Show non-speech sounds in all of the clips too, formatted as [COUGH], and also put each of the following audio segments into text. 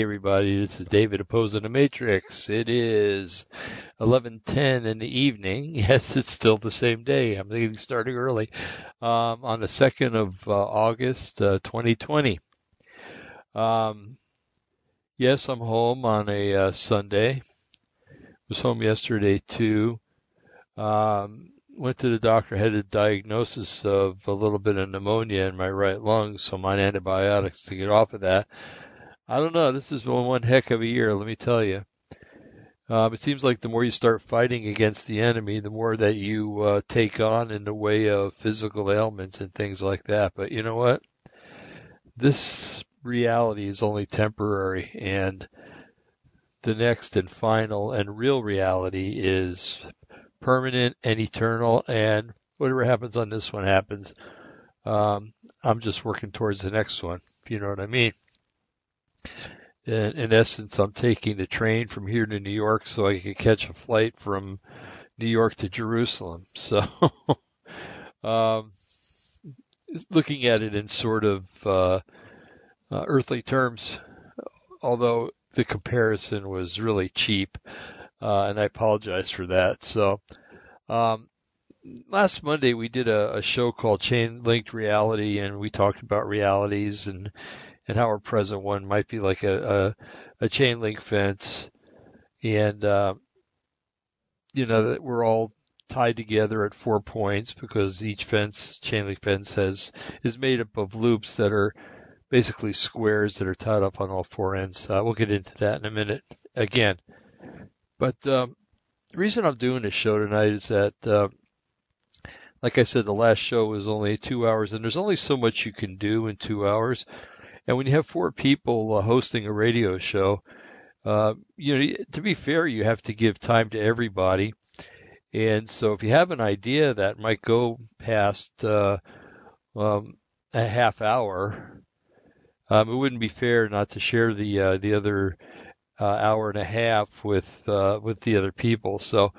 Hey everybody, this is David opposing the Matrix. It is 11:10 in the evening. [LAUGHS] Yes, it's still the same day. I'm getting starting early um, on the 2nd of uh, August, uh, 2020. Um, yes, I'm home on a uh, Sunday. Was home yesterday too. Um, went to the doctor, had a diagnosis of a little bit of pneumonia in my right lung, so I'm on antibiotics to get off of that. I don't know. This has been one heck of a year, let me tell you. Um, it seems like the more you start fighting against the enemy, the more that you uh, take on in the way of physical ailments and things like that. But you know what? This reality is only temporary, and the next and final and real reality is permanent and eternal. And whatever happens on this one happens. Um, I'm just working towards the next one, if you know what I mean in, in essence, I'm taking the train from here to New York so I can catch a flight from New York to Jerusalem. [LAUGHS] So, um, looking at it in sort of uh, uh, earthly terms, although the comparison was really cheap, uh, and I apologize for that. So, um, last Monday we did a, a show called Chain Linked Reality, and we talked about realities and and how our present one might be like a, a, a chain link fence. And, uh, you know, that we're all tied together at four points because each fence, chain link fence has, is made up of loops that are basically squares that are tied up on all four ends. Uh, we'll get into that in a minute again. But, um, the reason I'm doing this show tonight is that, uh, like I said, the last show was only two hours, and there's only so much you can do in two hours. And when you have four people uh, hosting a radio show, uh, you know, to be fair, you have to give time to everybody. And so if you have an idea that might go past uh, um, a half hour, um, it wouldn't be fair not to share the uh, the other uh, hour and a half with uh, with the other people. So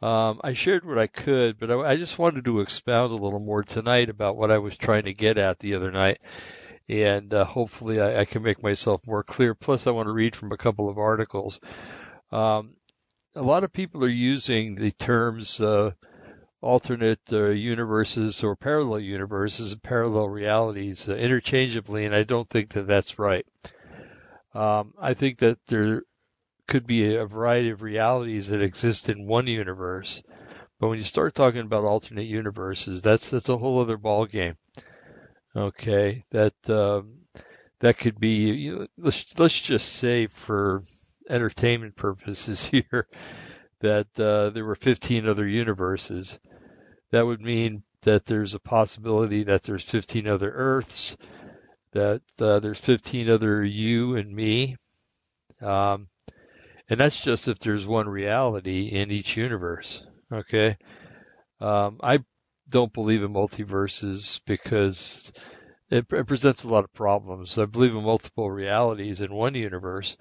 um, I shared what I could, but I, I just wanted to expound a little more tonight about what I was trying to get at the other night and uh, hopefully I, I, can make myself more clear. Plus, I want to read from a couple of articles. Um, a lot of people are using the terms uh, alternate uh, universes or parallel universes and parallel realities uh, interchangeably, and I don't think that that's right. Um, I think that there could be a variety of realities that exist in one universe, but when you start talking about alternate universes, that's that's a whole other ball game. Okay, that um, that could be. Let's let's just say for entertainment purposes [LAUGHS] here that uh, there were 15 other universes. That would mean that there's a possibility that there's 15 other Earths, that uh, there's 15 other you and me, um, and that's just if there's one reality in each universe. Okay, um, I don't believe in multiverses because it, it, presents a lot of problems. I believe in multiple realities in one universe,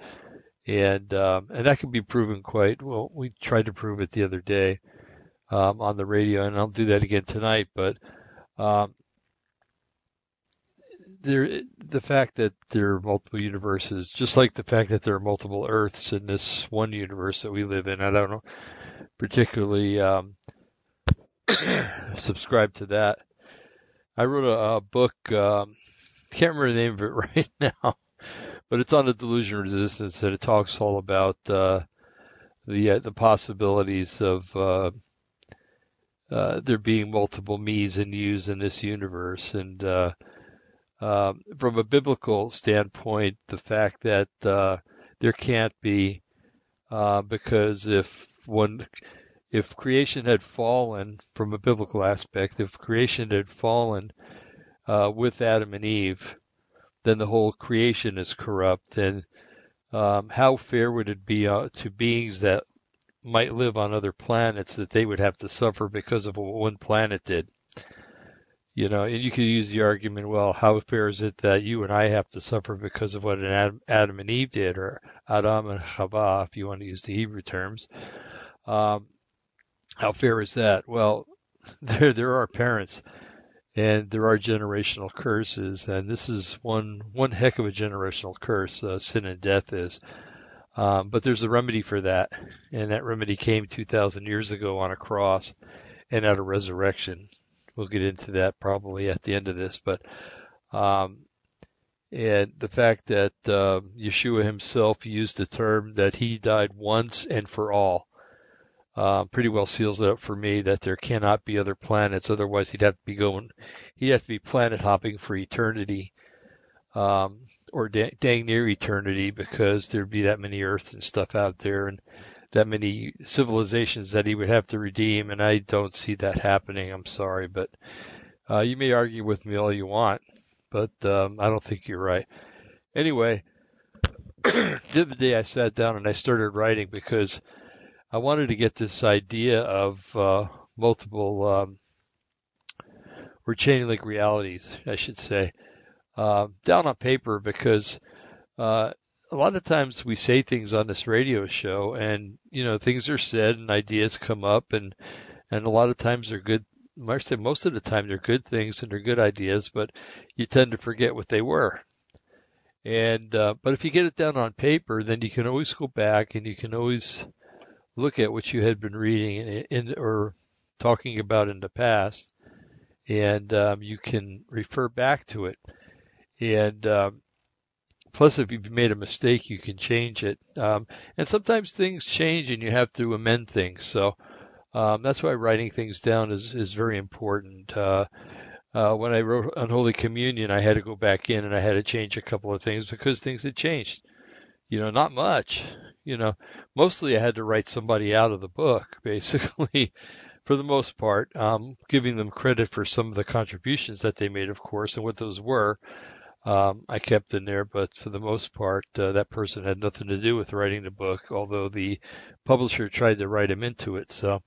and um, and that can be proven quite well. We tried to prove it the other day um, on the radio, and I'll do that again tonight. But um, there, the fact that there are multiple universes, just like the fact that there are multiple Earths in this one universe that we live in, I don't know particularly um, [COUGHS] subscribe to that. I wrote a, a book. Um, can't remember the name of it [LAUGHS] right now, but it's on the delusion resistance, and it talks all about uh, the uh, the possibilities of uh, uh, there being multiple me's and you's in this universe, and uh, uh, from a biblical standpoint, the fact that uh, there can't be uh, because if one if creation had fallen from a biblical aspect, if creation had fallen uh, with Adam and Eve, then the whole creation is corrupt. And um, how fair would it be uh, to beings that might live on other planets that they would have to suffer because of what one planet did? You know, and you could use the argument, well, how fair is it that you and I have to suffer because of what an Adam, Adam and Eve did, or Adam and Chava, if you want to use the Hebrew terms. Um, how fair is that? Well, [LAUGHS] there there are parents, and there are generational curses, and this is one one heck of a generational curse. Uh, sin and death is, um, but there's a remedy for that, and that remedy came 2,000 years ago on a cross and at a resurrection. We'll get into that probably at the end of this, but um, and the fact that uh, Yeshua himself used the term that he died once and for all uh, pretty well seals it up for me that there cannot be other planets. Otherwise, he'd have to be going, he'd have to be planet hopping for eternity, um, or da- dang near eternity, because there'd be that many Earths and stuff out there, and that many civilizations that he would have to redeem. And I don't see that happening. I'm sorry, but uh, you may argue with me all you want, but um, I don't think you're right. Anyway, [COUGHS] the other day I sat down and I started writing because I wanted to get this idea of uh, multiple um, or chain link realities, I should say, uh, down on paper because uh, a lot of times we say things on this radio show, and you know things are said and ideas come up, and and a lot of times they're good. I say most of the time they're good things and they're good ideas, but you tend to forget what they were. And uh, but if you get it down on paper, then you can always go back and you can always look at what you had been reading in, in or talking about in the past, and um, you can refer back to it. And um, plus, if you've made a mistake, you can change it. Um, and sometimes things change, and you have to amend things. So um, that's why writing things down is is very important. Uh, uh, when I wrote Unholy Communion, I had to go back in and I had to change a couple of things because things had changed. You know, not much you know, mostly I had to write somebody out of the book, [LAUGHS] basically, for the most part, um, giving them credit for some of the contributions that they made, of course, and what those were. Um, I kept in there, but for the most part, uh, that person had nothing to do with writing the book, although the publisher tried to write him into it. So,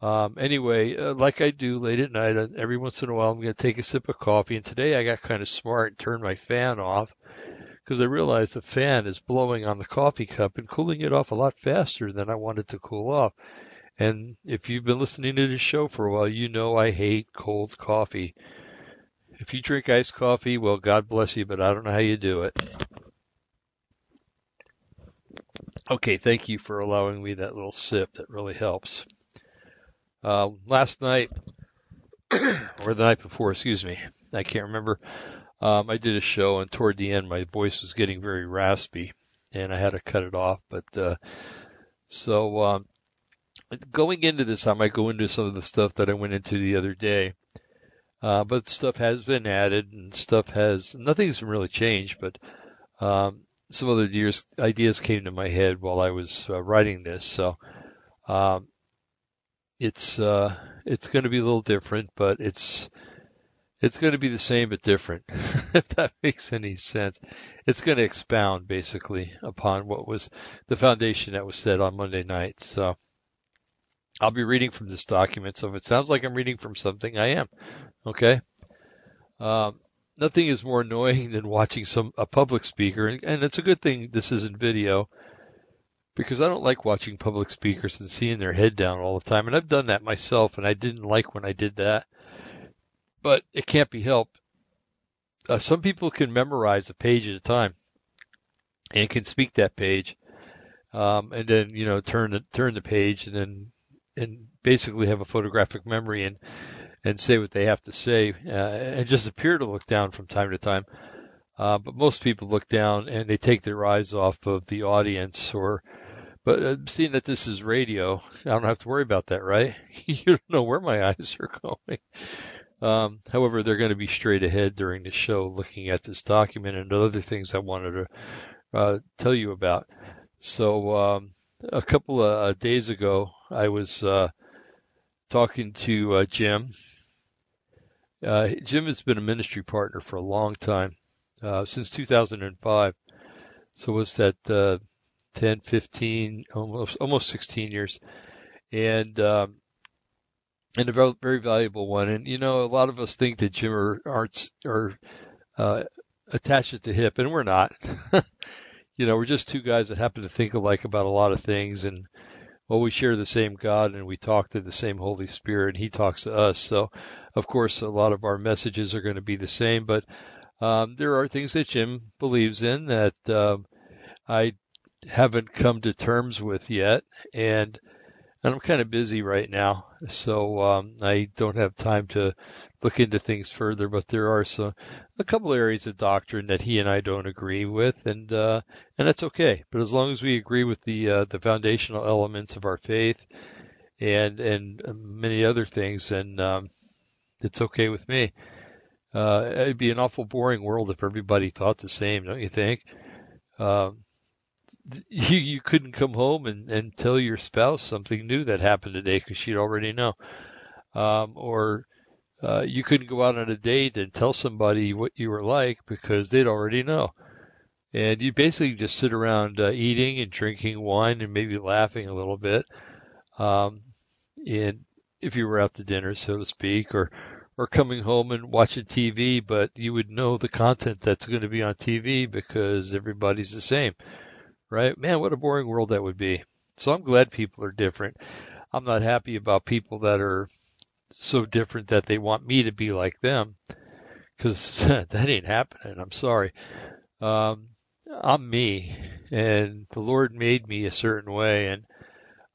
um, anyway, uh, like I do late at night, uh, every once in a while, I'm going to take a sip of coffee. And today I got kind of smart and turned my fan off because I realized the fan is blowing on the coffee cup and cooling it off a lot faster than I wanted to cool off. And if you've been listening to this show for a while, you know I hate cold coffee. If you drink iced coffee, well, God bless you, but I don't know how you do it. Okay, thank you for allowing me that little sip. That really helps. Uh, last night, [CLEARS THROAT] or the night before, excuse me, I can't remember. Um, I did a show, and toward the end, my voice was getting very raspy, and I had to cut it off. But uh, so um, going into this, I might go into some of the stuff that I went into the other day. Uh, but stuff has been added, and stuff has nothing's really changed. But um, some of the ideas came to my head while I was uh, writing this, so um, it's uh, it's going to be a little different, but it's it's going to be the same but different, [LAUGHS] if that makes any sense. It's going to expound basically upon what was the foundation that was set on Monday night. So I'll be reading from this document. So if it sounds like I'm reading from something, I am. Okay. Um, nothing is more annoying than watching some a public speaker, and, and it's a good thing this isn't video because I don't like watching public speakers and seeing their head down all the time. And I've done that myself, and I didn't like when I did that but it can't be helped. Uh, some people can memorize a page at a time and can speak that page, um, and then you know turn the turn the page and then and basically have a photographic memory and and say what they have to say uh, and just appear to look down from time to time. Uh, but most people look down and they take their eyes off of the audience or but uh, seeing that this is radio, I don't have to worry about that, right? [LAUGHS] you don't know where my eyes are going. Um, however, they're going to be straight ahead during the show looking at this document and other things I wanted to uh, tell you about. So, um, a couple of uh, days ago, I was uh, talking to uh, Jim. Uh, Jim has been a ministry partner for a long time, uh, since 2005. So, what's that, 10, 15, almost, almost 16 years. And um, and a very valuable one. And you know, a lot of us think that Jim or arts are uh, attached at the hip, and we're not. [LAUGHS] you know, we're just two guys that happen to think alike about a lot of things, and well, we share the same God, and we talk to the same Holy Spirit, and He talks to us. So, of course, a lot of our messages are going to be the same, but um, there are things that Jim believes in that um, I haven't come to terms with yet, and and I'm kind of busy right now, so um, I don't have time to look into things further. But there are some a couple areas of doctrine that he and I don't agree with, and uh, and that's okay. But as long as we agree with the uh, the foundational elements of our faith and and many other things, then um, it's okay with me. Uh, it'd be an awful boring world if everybody thought the same, don't you think? Um, [LAUGHS] you you couldn't come home and, and tell your spouse something new that happened today because she'd already know, um, or uh, you couldn't go out on a date and tell somebody what you were like because they'd already know, and you basically just sit around uh, eating and drinking wine and maybe laughing a little bit, um, and if you were out to dinner, so to speak, or or coming home and watching TV, but you would know the content that's going to be on TV because everybody's the same right? Man, what a boring world that would be. So I'm glad people are different. I'm not happy about people that are so different that they want me to be like them because [LAUGHS] that ain't happening. I'm sorry. Um, I'm me and the Lord made me a certain way and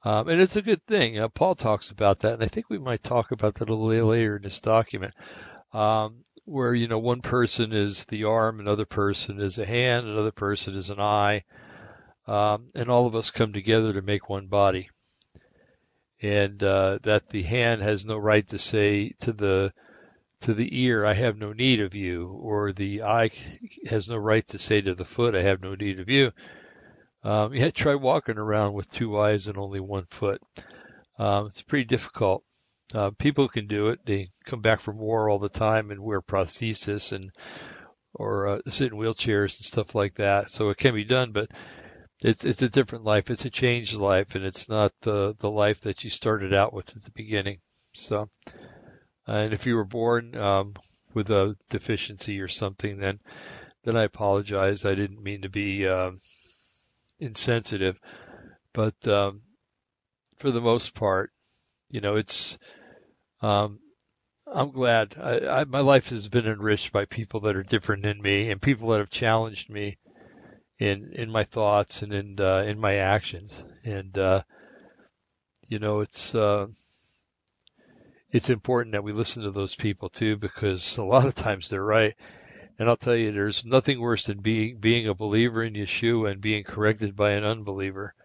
um, and it's a good thing. Uh, Paul talks about that, and I think we might talk about that a little later in this document, um, where you know one person is the arm, another person is a hand, another person is an eye, um, and all of us come together to make one body. And uh, that the hand has no right to say to the to the ear, "I have no need of you," or the eye has no right to say to the foot, "I have no need of you." Um, yeah, try walking around with two eyes and only one foot. Um, it's pretty difficult. Uh, people can do it. They come back from war all the time and wear prosthesis and or uh, sit in wheelchairs and stuff like that. So it can be done, but it's it's a different life. It's a changed life, and it's not the the life that you started out with at the beginning. So, and if you were born um, with a deficiency or something, then then I apologize. I didn't mean to be um, insensitive, but um, for the most part, you know, it's. Um, I'm glad. I, I, my life has been enriched by people that are different than me and people that have challenged me in in my thoughts and in uh, in my actions. And uh, you know, it's uh, it's important that we listen to those people too, because a lot of times they're right. And I'll tell you, there's nothing worse than being being a believer in Yeshua and being corrected by an unbeliever,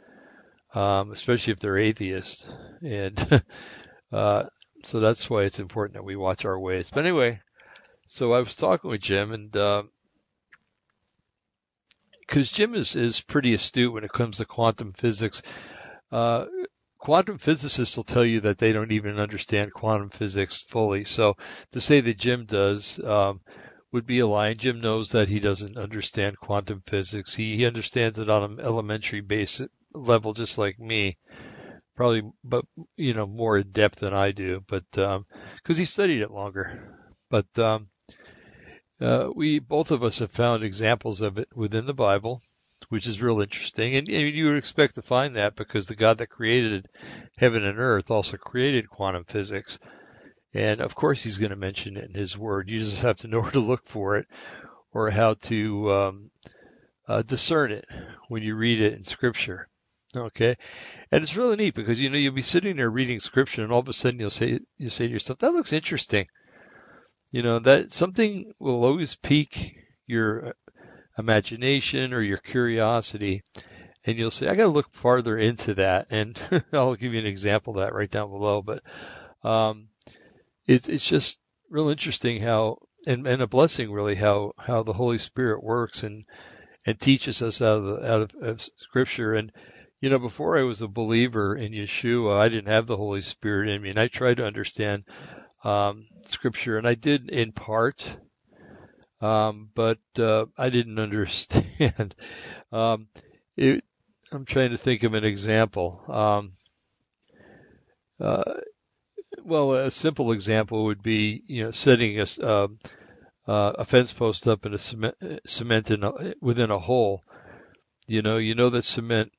um, especially if they're atheists. And [LAUGHS] uh, so that's why it's important that we watch our ways. But anyway, so I was talking with Jim, and uh, because Jim is, is pretty astute when it comes to quantum physics. Uh, quantum physicists will tell you that they don't even understand quantum physics fully. So to say that Jim does um, would be a lie. Jim knows that he doesn't understand quantum physics. He, he understands it on an elementary basic level, just like me. Probably, but you know, more in depth than I do. But because um, he studied it longer. But um, uh, we both of us have found examples of it within the Bible, which is real interesting. And, and, you would expect to find that because the God that created heaven and earth also created quantum physics. And of course, he's going to mention it in his word. You just have to know [LAUGHS] where to look for it or how to um, uh, discern it when you read it in scripture. Okay. And it's really neat because, you know, you'll be sitting there reading scripture and all of a sudden you'll say, you say to yourself, that looks interesting you know that something will always pique your imagination or your curiosity and you'll say i got to look farther into that and [LAUGHS] i'll give you an example of that right down below but um, it's it's just real interesting how and, and a blessing really how how the holy spirit works and and teaches us out of the, out of, of scripture and you know before i was a believer in yeshua i didn't have the holy spirit in me and i tried to understand um, scripture, and I did in part, um, but uh, I didn't [LAUGHS] understand. um, it, I'm trying to think of an example. Um, uh, well, a simple example would be, you know, setting a, uh, uh, a fence post up in a cement, cement in a, within a hole. You know, you know that cement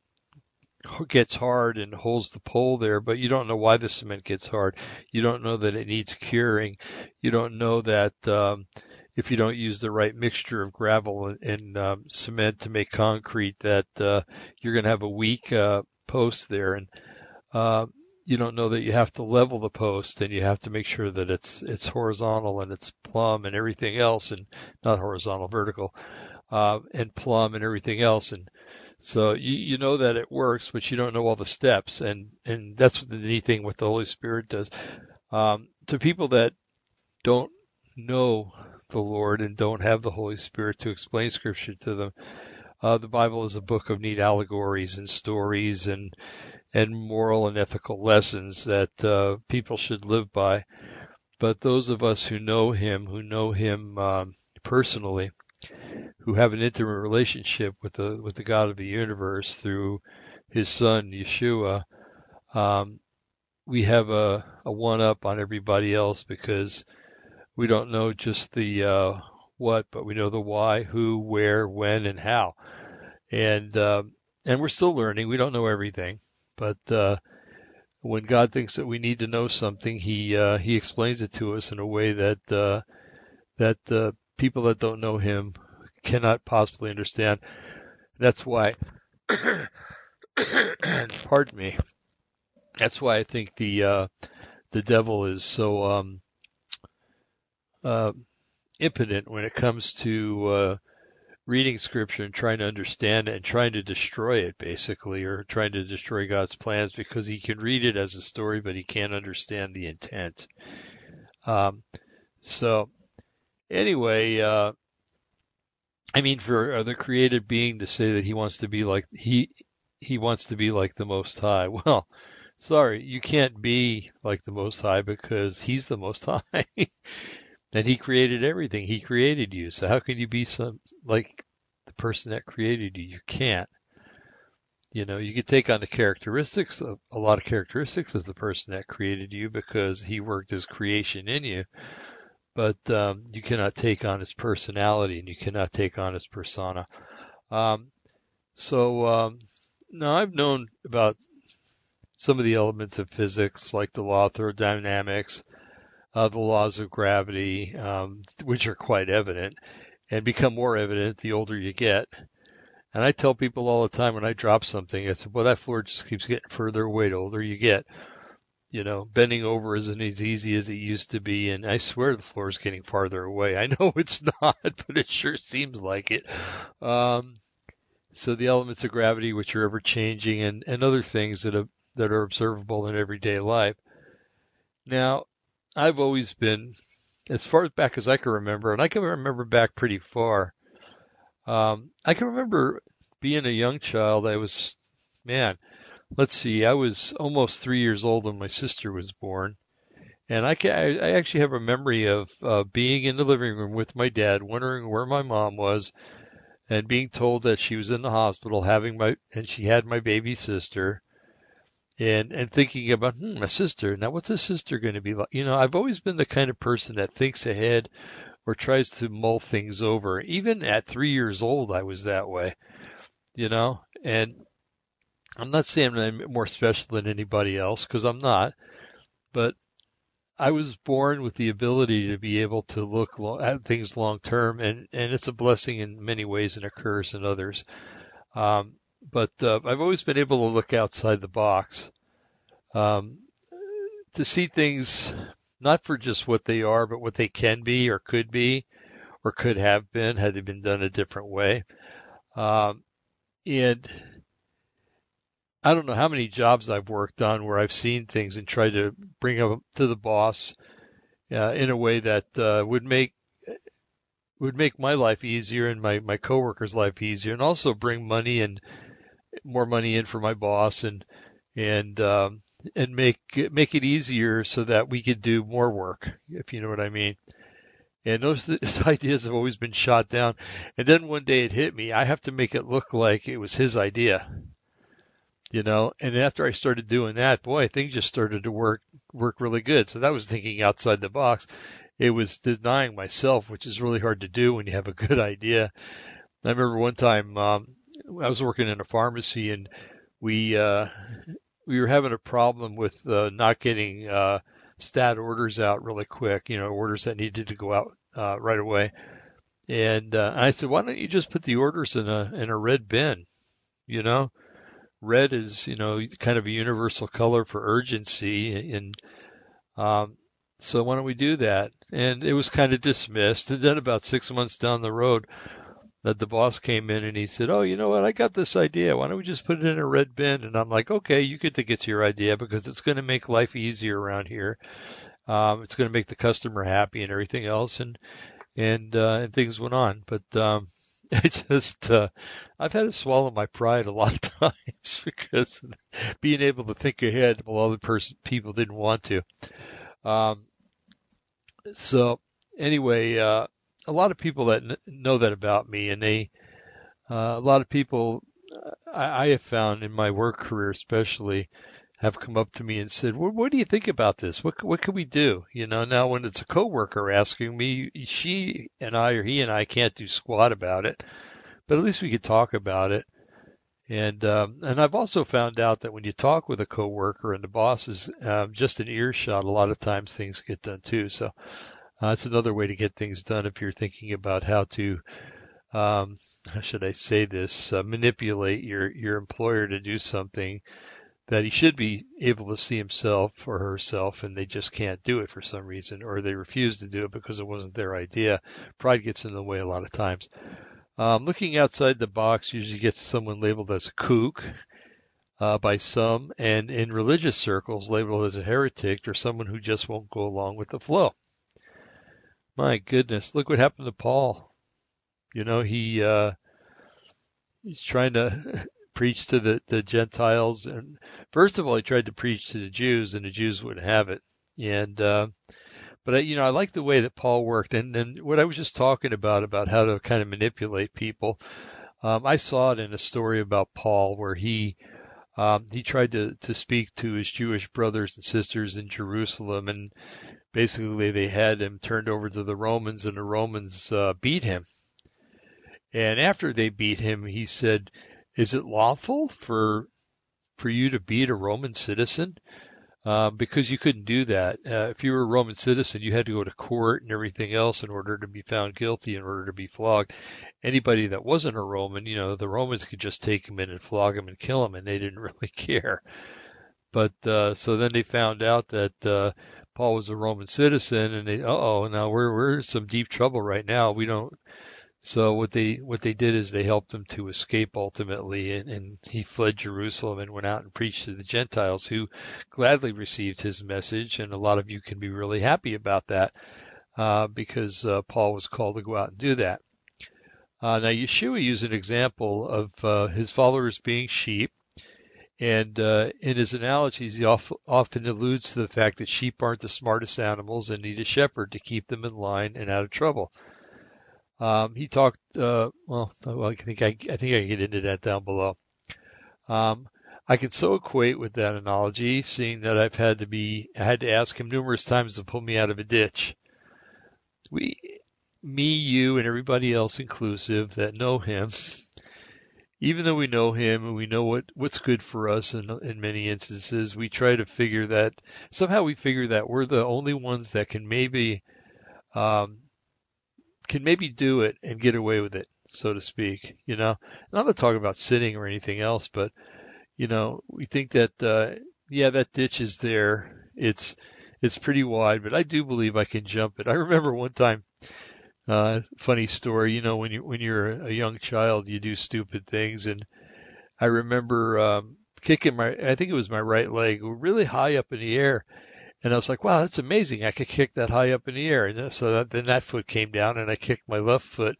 gets hard and holds the pole there, but you don't know why the cement gets hard. You don't know that it needs curing. You don't know that um, if you don't use the right mixture of gravel and, um, cement to make concrete, that uh, you're going to have a weak uh, post there. And uh, you don't know that you have to level the post and you have to make sure that it's it's horizontal and it's plumb and everything else, and not horizontal, vertical, uh, and plumb and everything else. And so you, you know that it works, but you don't know all the steps. And, and that's the neat thing what the Holy Spirit does. Um, to people that don't know the Lord and don't have the Holy Spirit to explain scripture to them, uh, the Bible is a book of neat allegories and stories and, and moral and ethical lessons that, uh, people should live by. But those of us who know Him, who know Him, um, personally, who have an intimate relationship with the with the God of the universe through His Son Yeshua, um, we have a, a one up on everybody else because we don't know just the uh, what, but we know the why, who, where, when, and how, and um, and we're still learning. We don't know everything, but uh, when God thinks that we need to know something, He uh, He explains it to us in a way that uh, that uh, people that don't know Him cannot possibly understand. That's why, [COUGHS] pardon me. That's why I think the uh, the devil is so um, uh, impotent when it comes to uh, reading scripture and trying to understand it and trying to destroy it, basically, or trying to destroy God's plans because he can read it as a story, but he can't understand the intent. Um, so, anyway, uh, I mean, for the created being to say that he wants to be like he he wants to be like the Most High. [LAUGHS] Well, sorry, you can't be like the Most High because He's the Most High, [LAUGHS] and He created everything. He created you. So how can you be some like the person that created you? You can't. You know, you could take on the characteristics of a lot of characteristics of the person that created you because He worked His creation in you but um, you cannot take on his personality and you cannot take on his persona. Um, so um, now I've known about some of the elements of physics, like the law of thermodynamics, uh, the laws of gravity, um, which are quite evident and become more evident the older you get. And I tell people all the time when I drop something, I said, well, that floor just keeps getting further away the older you get. You know, bending over isn't as easy as it used to be, and I swear the floor is getting farther away. I [LAUGHS] know it's not, but it sure seems like it. Um, so the elements of gravity, which are ever changing, and, and other things that have, that are observable in everyday life. Now, I've always been, as far back as I can remember, and I can remember back pretty far. Um, I can remember being a young child. I was, man, let's see, I was almost three years old when my sister was born. And I, I actually have a memory of uh, being in the living room with my dad, wondering where my mom was, and being told that she was in the hospital having my, and she had my baby sister, and and thinking about hmm, my sister. Now, what's a sister going to be like? You know, I've always been the kind of person that thinks ahead or tries to mull things over. Even at three years old, I was that way. You know, and I'm not saying I'm more special than anybody else because I'm not, but I was born with the ability to be able to look at things long term, and and it's a blessing in many ways and a curse in others. Um, but uh, I've always been able to look outside the box, um, to see things not for just what they are, but what they can be or could be, or could have been had they been done a different way. Um, and I don't know how many jobs I've worked on where I've seen things and tried to bring them to the boss uh, in a way that uh, would make would make my life easier and my my coworkers' life easier, and also bring money and more money in for my boss and and um, and make make it easier so that we could do more work, if you know what I mean. And those, [LAUGHS] those ideas have always been shot down. And then one day it hit me. I have to make it look like it was his idea you know and after i started doing that boy things just started to work work really good so that was thinking outside the box it was denying myself which is really hard to do when you have a [LAUGHS] good idea i remember one time um i was working in a pharmacy and we uh, we were having a problem with uh, not getting uh, stat orders out really quick. You know, orders that needed to go out uh, right away. And uh, and I said, why don't you just put the orders in a in a red bin? You know, red is you know kind of a universal color for urgency, and um, so why don't we do that? And it was kind of dismissed. And then about six months down the road, that the boss came in and he said, "Oh, you know what? I got this idea. Why don't we just put it in a red bin?" And I'm like, "Okay, you could think it's your idea because it's going to make life easier around here. Um, it's going to make the customer happy and everything else." And and uh, and things went on. But um, [LAUGHS] it just uh, I've had to swallow my pride a lot of [LAUGHS] times because being able to think ahead while other person people didn't want to. Um, so anyway, uh, a lot of people that n- know that about me, and they uh, a lot of people I, I have found in my work career, especially, have come up to me and said, well, "What do you think about this? What what can we do?" You know, now when it's a coworker asking me, she and I or he and I can't do squat about it, but at least we could talk about it. And um, and I've also found out that when you talk with a coworker and the boss is um, just an earshot, a lot of times things get done too. So uh, it's another way to get things done if you're thinking about how to um, how should I say this uh, manipulate your your employer to do something that he should be able to see himself or herself and they just can't do it for some reason or they refuse to do it because it wasn't their idea. Pride gets in the way a lot of times. Um, looking outside the box usually gets someone labeled as a kook uh, by some and in religious circles labeled as a heretic or someone who just won't go along with the flow. My goodness, look what happened to Paul. You know, he uh, he's trying to preach to the, the Gentiles. And first of all, he tried to preach to the Jews, and the Jews wouldn't have it. And uh, but I, you know, I like the way that Paul worked, and and what I was just talking about about how to kind of manipulate people. Um, I saw it in a story about Paul where he um, he tried to to speak to his Jewish brothers and sisters in Jerusalem, and basically they had him turned over to the Romans, and the Romans uh, beat him. And after they beat him, he said, is it lawful for for you to beat a Roman citizen? Um, because you couldn't do that. Uh, if you were a Roman citizen, you had to go to court and everything else in order to be found guilty, in order to be flogged. Anybody that wasn't a Roman, you know, the Romans could just take him in and flog him and kill him, and they didn't [LAUGHS] really care. But uh, so then they found out that uh, Paul was a Roman citizen, and they, oh, now we're we're in some deep trouble right now. We don't so what they what they did is they helped him to escape ultimately, and, and, he fled Jerusalem and went out and preached to the Gentiles, who gladly received his message. And a lot of you can be really happy about that uh, because uh, Paul was called to go out and do that. Uh, now Yeshua used an example of uh, his followers being sheep, and uh, in his analogies, he often alludes to the fact that sheep aren't the smartest animals and need a shepherd to keep them in line and out of trouble. Um, he talked. Uh, well, I think I, I think I can get into that down below. Um, I can so equate with that analogy, seeing that I've had to be, I had to ask him numerous times to pull me out of a ditch. We, me, you, and everybody else inclusive that know him, even though we know him and we know what, what's good for us in, in many instances, we try to figure that, somehow we figure that we're the only ones that can maybe, um, can maybe do it and get away with it, so to speak. You know, not talking about sitting or anything else, but you know, we think that uh, yeah, that ditch is there. It's it's pretty wide, but I do believe I can jump it. I remember one time, uh, funny story. You know, when you when you're a young child, you do stupid things, and I remember um, kicking my I think it was my right leg really high up in the air and I was like, wow, that's amazing. I could kick that high up in the air. And so that, then that foot came down and I kicked my left foot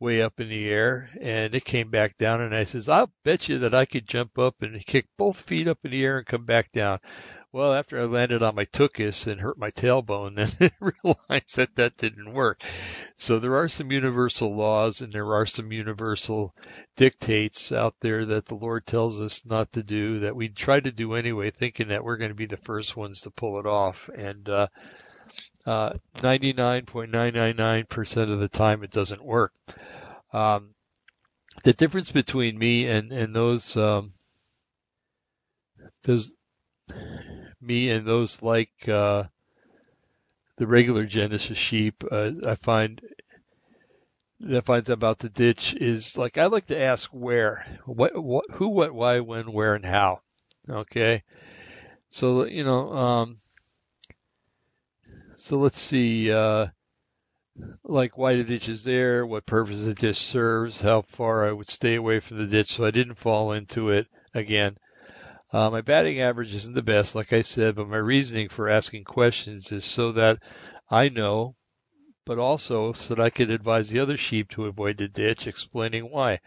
way up in the air and it came back down. And I says, I'll bet you that I could jump up and kick both feet up in the air and come back down. Well, after I landed on my tuchus and hurt my tailbone, [LAUGHS] then I realized that that didn't work. So there are some universal laws and there are some universal dictates out there that the Lord tells us not to do that we try to do anyway, thinking that we're going to be the first ones to pull it off. And, uh, uh, 99.999% of the time it doesn't work. Um, the difference between me and, and those, um, those me and those like uh, the regular Genesis sheep, uh, I find that finds about the ditch is like I like to ask where, what, what, who, what, why, when, where, and how. Okay, so you know, um, so let's see, uh, like why the ditch is there, what purpose the ditch serves, how far I would stay away from the ditch so I didn't fall into it again. Uh, my batting average isn't the best, like I said, but my reasoning for asking questions is so that I know, but also so that I could advise the other sheep to avoid the ditch, explaining why,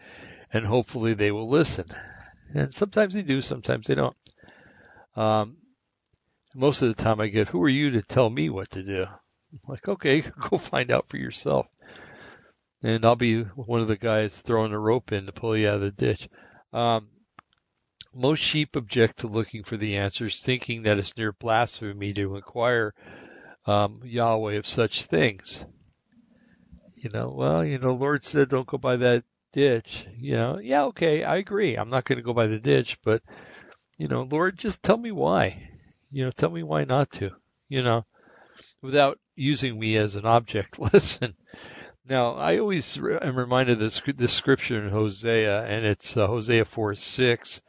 and hopefully they will listen. And sometimes they do, sometimes they don't. Um, most of the time I get, who are you to tell me what to do? I'm like, okay, [LAUGHS] go find out for yourself. And I'll be one of the guys throwing a rope in to pull you out of the ditch. Um, most sheep object to looking for the answers, thinking that it's near blasphemy to inquire um, Yahweh of such things. You know, well, you know, Lord said don't go by that ditch. You know, yeah, okay, I agree. I'm not going to go by the ditch, but you know, Lord, just tell me why. You know, tell me why not to. You know, without using me as an object [LAUGHS] lesson. Now, I always am reminded of this, this scripture in Hosea, and it's uh, Hosea 4 6.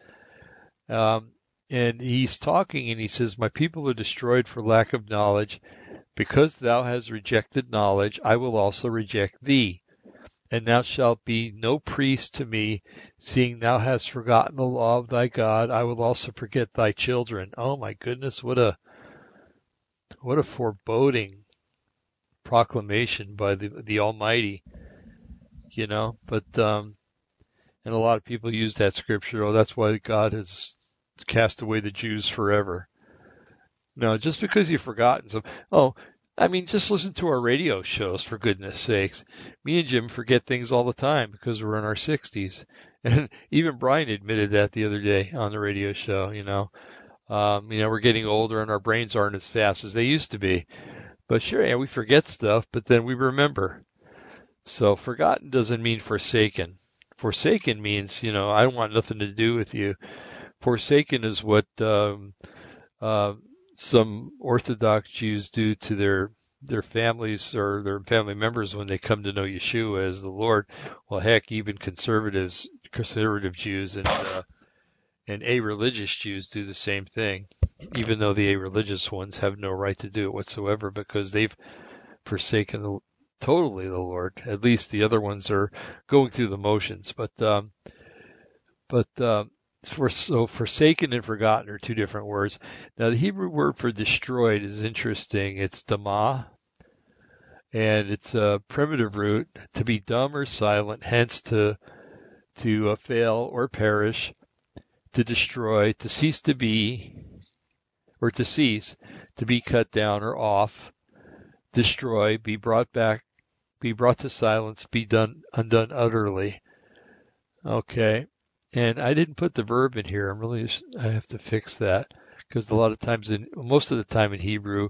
Um, and he's talking and he says, My people are destroyed for lack of knowledge. Because thou hast rejected knowledge, I will also reject thee. And thou shalt be no priest to me, seeing thou hast forgotten the law of thy God. I will also forget thy children. Oh my goodness, what a what a foreboding proclamation by the the Almighty. You know, but um, and a lot of people use that scripture. Oh, that's why God has cast away the Jews forever. No, just because you've forgotten some. Oh, I mean, just listen to our radio shows for goodness sakes. Me and Jim forget things all the time because we're in our 60s. [LAUGHS] And even Brian admitted that the other day on the radio show, you know. Um, you know, we're getting older and our brains aren't as fast as they used to be. But sure, yeah, we forget stuff, but then we remember. So forgotten doesn't mean forsaken. Forsaken means, you know, I don't want nothing to do with you forsaken is what um, uh, some Orthodox Jews do to their their families or their family members when they come to know Yeshua as the Lord. Well, heck, even conservatives, conservative Jews, and uh, and a-religious Jews do the same thing, even though the a-religious ones have no right to do it whatsoever because they've forsaken the, totally the Lord. At least the other ones are going through the motions, but um, but um, for so forsaken and forgotten are two different words. Now the Hebrew word for destroyed is interesting. It's dama, and it's a primitive root to be dumb or silent, hence to to uh, fail or perish, to destroy, to cease to be, or to cease, to be cut down or off, destroy, be brought back, be brought to silence, be done undone utterly. Okay. And I didn't put the verb in here. I'm really, I have to fix that because a lot of times in, most of the time in Hebrew,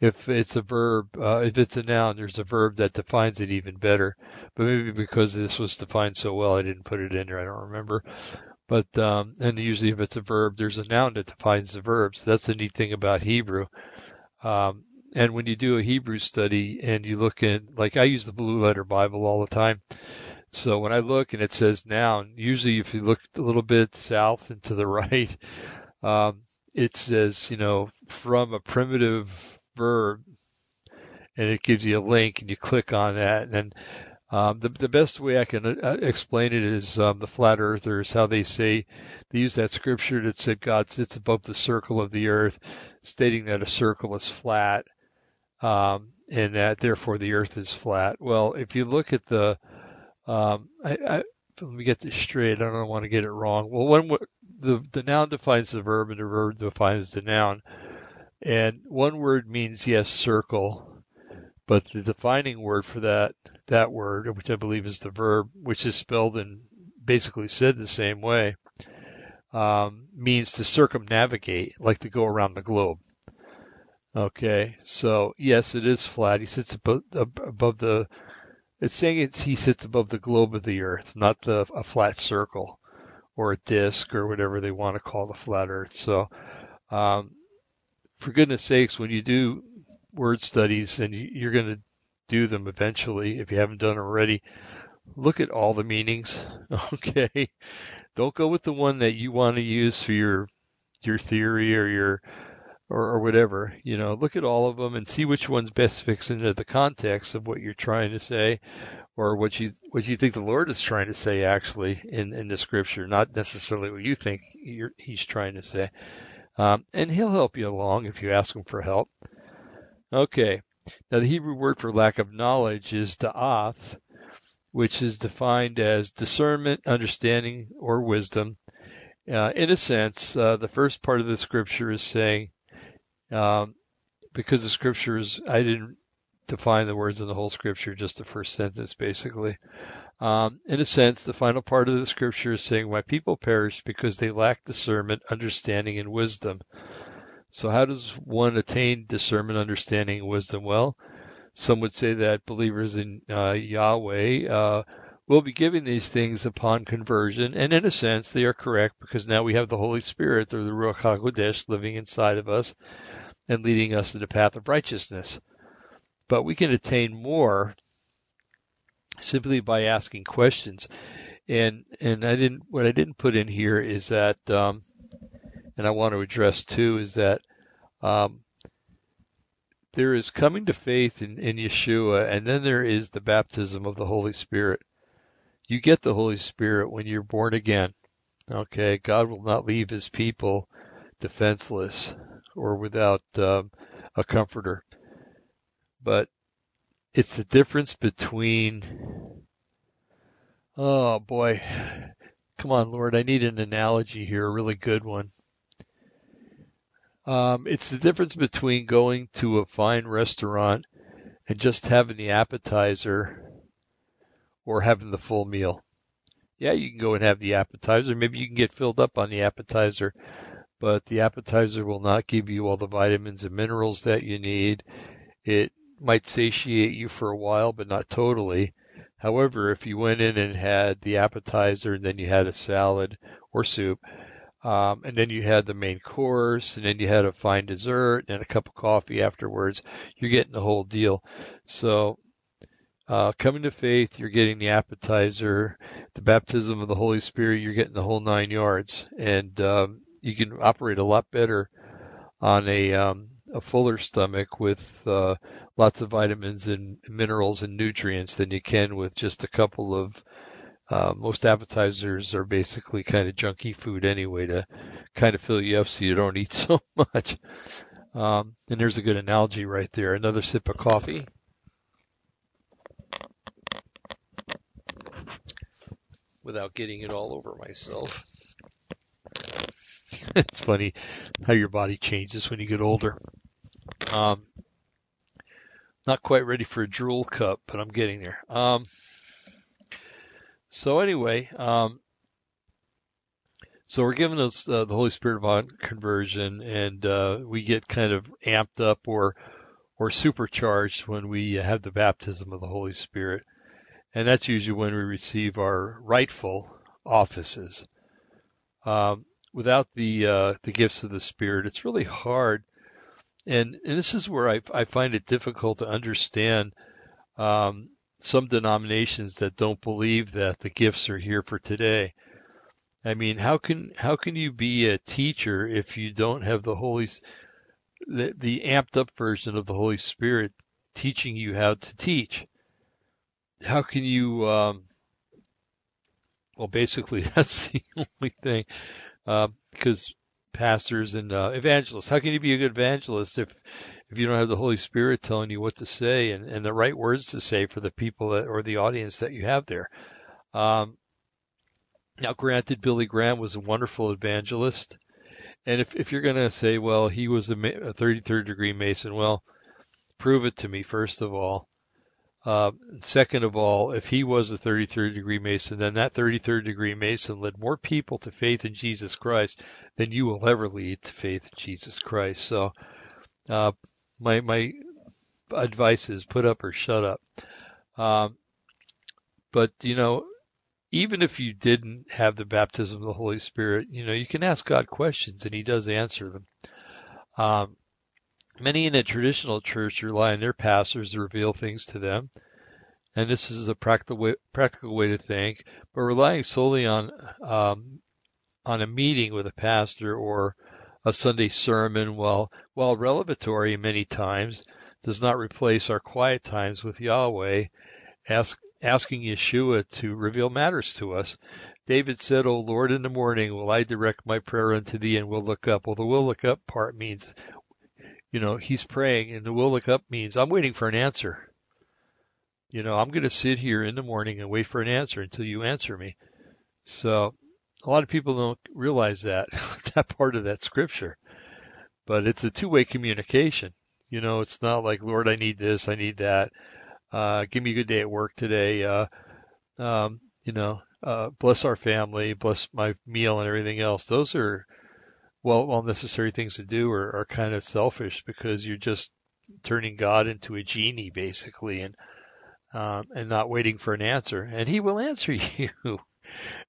if it's a verb, uh, if it's a noun, there's a verb that defines it even better. But maybe because this was defined so well, I didn't put it in there. I don't remember. But, um, and usually if it's a verb, there's a noun that defines the verb. So that's the neat thing about Hebrew. Um, and when you do a Hebrew study and you look in, like I use the Blue Letter Bible all the time, so when I look and it says noun, usually if you look a little bit south and to the [LAUGHS] right, um, it says, you know, from a primitive verb and it gives you a link and you click on that. And um, the, the best way I can uh, explain it is um, the flat earthers, how they say, they use that scripture that said God sits above the circle of the earth, stating that a circle is flat, um, and that therefore the earth is flat. Well, if you look at the, um, I, I, let me get this straight. I don't want to get it wrong. Well, when the the noun defines the verb and the verb defines the noun, and one word means yes, circle, but the defining word for that that word, which I believe is the verb, which is spelled and basically said the same way, um, means to circumnavigate, like to go around the globe. Okay, so yes, it is flat. He sits above, above the it's saying it's, he sits above the globe of the earth, not the a flat circle, or a disc or whatever they want to call the flat Earth. So, um, for goodness sakes, when you do word studies and you're going to do them eventually, if you haven't done already, look at all the meanings. [LAUGHS] Okay. Don't go with the one that you want to use for your, your theory or your, or, or whatever, you know, look at all of them and see which one's best fits into the context of what you're trying to say or what you, what you think the Lord is trying to say actually in, in the scripture, not necessarily what you think he's trying to say. Um, and he'll help you along if you ask him for help. Okay. Now the Hebrew word for lack of knowledge is da'ath, which is defined as discernment, understanding, or wisdom. Uh, in a sense, uh, the first part of the scripture is saying, um, because the scriptures, I didn't define the words in the whole scripture, just the first sentence basically. Um, in a sense, the final part of the scripture is saying, My people perish because they lack discernment, understanding, and wisdom. So, how does one attain discernment, understanding, and wisdom? Well, some would say that believers in uh, Yahweh uh, will be given these things upon conversion, and in a sense, they are correct because now we have the Holy Spirit or the Ruach HaKodesh living inside of us and leading us in the path of righteousness. But we can attain more simply by asking questions. And and I didn't what I didn't put in here is that um, and I want to address too is that um, there is coming to faith in, in Yeshua, and then there is the baptism of the Holy Spirit. You get the Holy Spirit when you're born again. Okay, God will not leave His people defenseless or without um, a comforter. But it's the difference between, oh boy, come on, Lord, I need an analogy here, a really good one. Um, it's the difference between going to a fine restaurant and just having the appetizer or having the full meal. Yeah, you can go and have the appetizer. Maybe you can get filled up on the appetizer, but the appetizer will not give you all the vitamins and minerals that you need. It might satiate you for a while, but not totally. However, if you went in and had the appetizer and then you had a salad or soup, um, and then you had the main course, and then you had a fine dessert and a cup of coffee afterwards, you're getting the whole deal. So, uh, coming to faith, you're getting the appetizer, the baptism of the Holy Spirit, you're getting the whole nine yards, and um, you can operate a lot better on a um, a fuller stomach with uh, lots of vitamins and minerals and nutrients than you can with just a couple of. Uh, most appetizers are basically kind of junky food anyway to kind of fill you up so you don't eat [LAUGHS] so much. Um, and there's a good analogy right there. Another sip of coffee. Without getting it all over myself. [LAUGHS] it's funny how your body changes when you get older. Um, not quite ready for a drool cup, but I'm getting there. Um, so anyway, um, so we're given us uh, the Holy Spirit upon conversion, and uh, we get kind of amped up or or supercharged when we have the baptism of the Holy Spirit, and that's usually when we receive our rightful offices. Um, without the uh, the gifts of the Spirit, it's really hard. And, and this is where I, I find it difficult to understand um, some denominations that don't believe that the gifts are here for today. I mean, how can how can you be a teacher if you don't have the Holy the, the amped up version of the Holy Spirit teaching you how to teach? How can you um, well, basically, [LAUGHS] that's the only thing because pastors and uh, evangelists. How can you be a good evangelist if if you don't have the Holy Spirit telling you what to say and, and the right words to say for the people that, or the audience that you have there? Um, now, granted, Billy Graham was a wonderful evangelist, and if if you're going to say, well, he was a 33rd degree Mason, well, prove it to me first of all. Uh, second of all, if he was a 33rd degree Mason, then that 33rd degree Mason led more people to faith in Jesus Christ than you will ever lead to faith in Jesus Christ. So, uh, my my advice is put up or shut up. Um, but you know, even if you didn't have the baptism of the Holy Spirit, you know, you can ask God questions and He does answer them. Um, many in a traditional church rely on their pastors to reveal things to them. And this is a practical way, practical way to think, but relying solely on um, on a meeting with a pastor or a Sunday sermon, while while revelatory many times, does not replace our quiet times with Yahweh, ask, asking Yeshua to reveal matters to us. David said, O Lord, in the morning will I direct my prayer unto thee and will look up. Well, the will look up part means, you know, he's praying and the will look up means I'm waiting for an answer. You know, I'm going to sit here in the morning and wait for an answer until you answer me. So a lot of people don't realize that, [LAUGHS] that part of that scripture. But it's a two-way communication. You know, it's not like, Lord, I need this, I need that. Uh, give me a good day at work today. Uh, um, you know, uh, bless our family, bless my meal and everything else. Those are, well, well necessary things to do are, are kind of selfish because you're just turning God into a genie basically and, um, and not waiting for an answer. And he will [LAUGHS] answer you.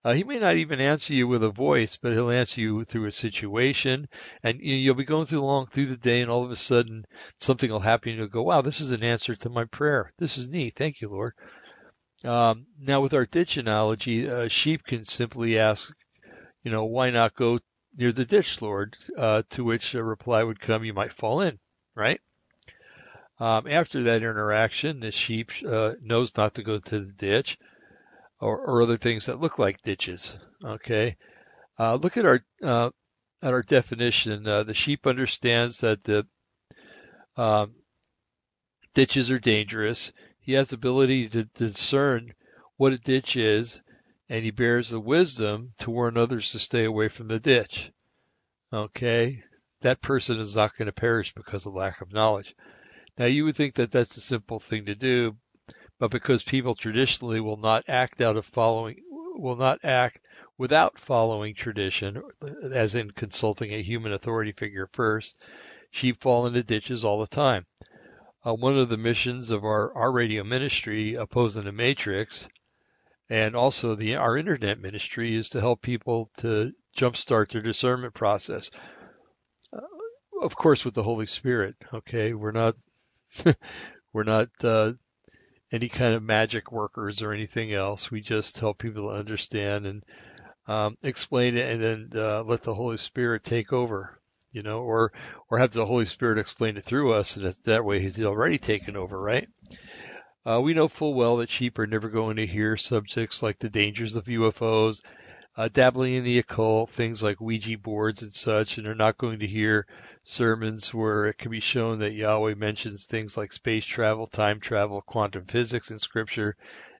Uh, he may not even answer you with a voice, but he'll answer you through a situation, and you'll be going through along through the day, and all of a sudden something will happen, and you'll go, "Wow, this is an answer to my prayer. This is neat. Thank you, Lord." Um, now, with our ditch analogy, a sheep can simply ask, you know, why not go near the ditch, Lord? Uh, to which a reply would come, "You might fall in." Right? Um, after that interaction, the sheep uh, knows not to go to the ditch or, or other things that look like ditches. Okay, uh, look at our uh, at our definition. Uh, the sheep understands that the um, ditches are dangerous. He has the ability to discern what a ditch is, and he bears the wisdom to warn others to stay away from the ditch. Okay, that person is not going to perish because of lack of knowledge. Now, you would think that that's a simple thing to do, but because people traditionally will not act out of following, will not act without following tradition, as in consulting a human authority figure first, sheep fall into ditches all the time. Uh, one of the missions of our, our radio ministry, Opposing the Matrix, and also the our internet ministry is to help people to jumpstart their discernment process. Uh, of course, with the Holy Spirit. Okay, we're not [LAUGHS] we're not uh, any kind of magic workers or anything else. We just help people to understand and um, explain it, and then uh, let the Holy Spirit take over. You know, or or have the Holy Spirit explain it through us, and that, that way He's already taken over, right? Uh, we know full well that sheep are never going to hear subjects like the dangers of UFOs, uh, dabbling in the occult, things like Ouija boards and such, and they're not going to hear sermons where it can be shown that Yahweh mentions things like space travel, time travel, quantum physics in Scripture.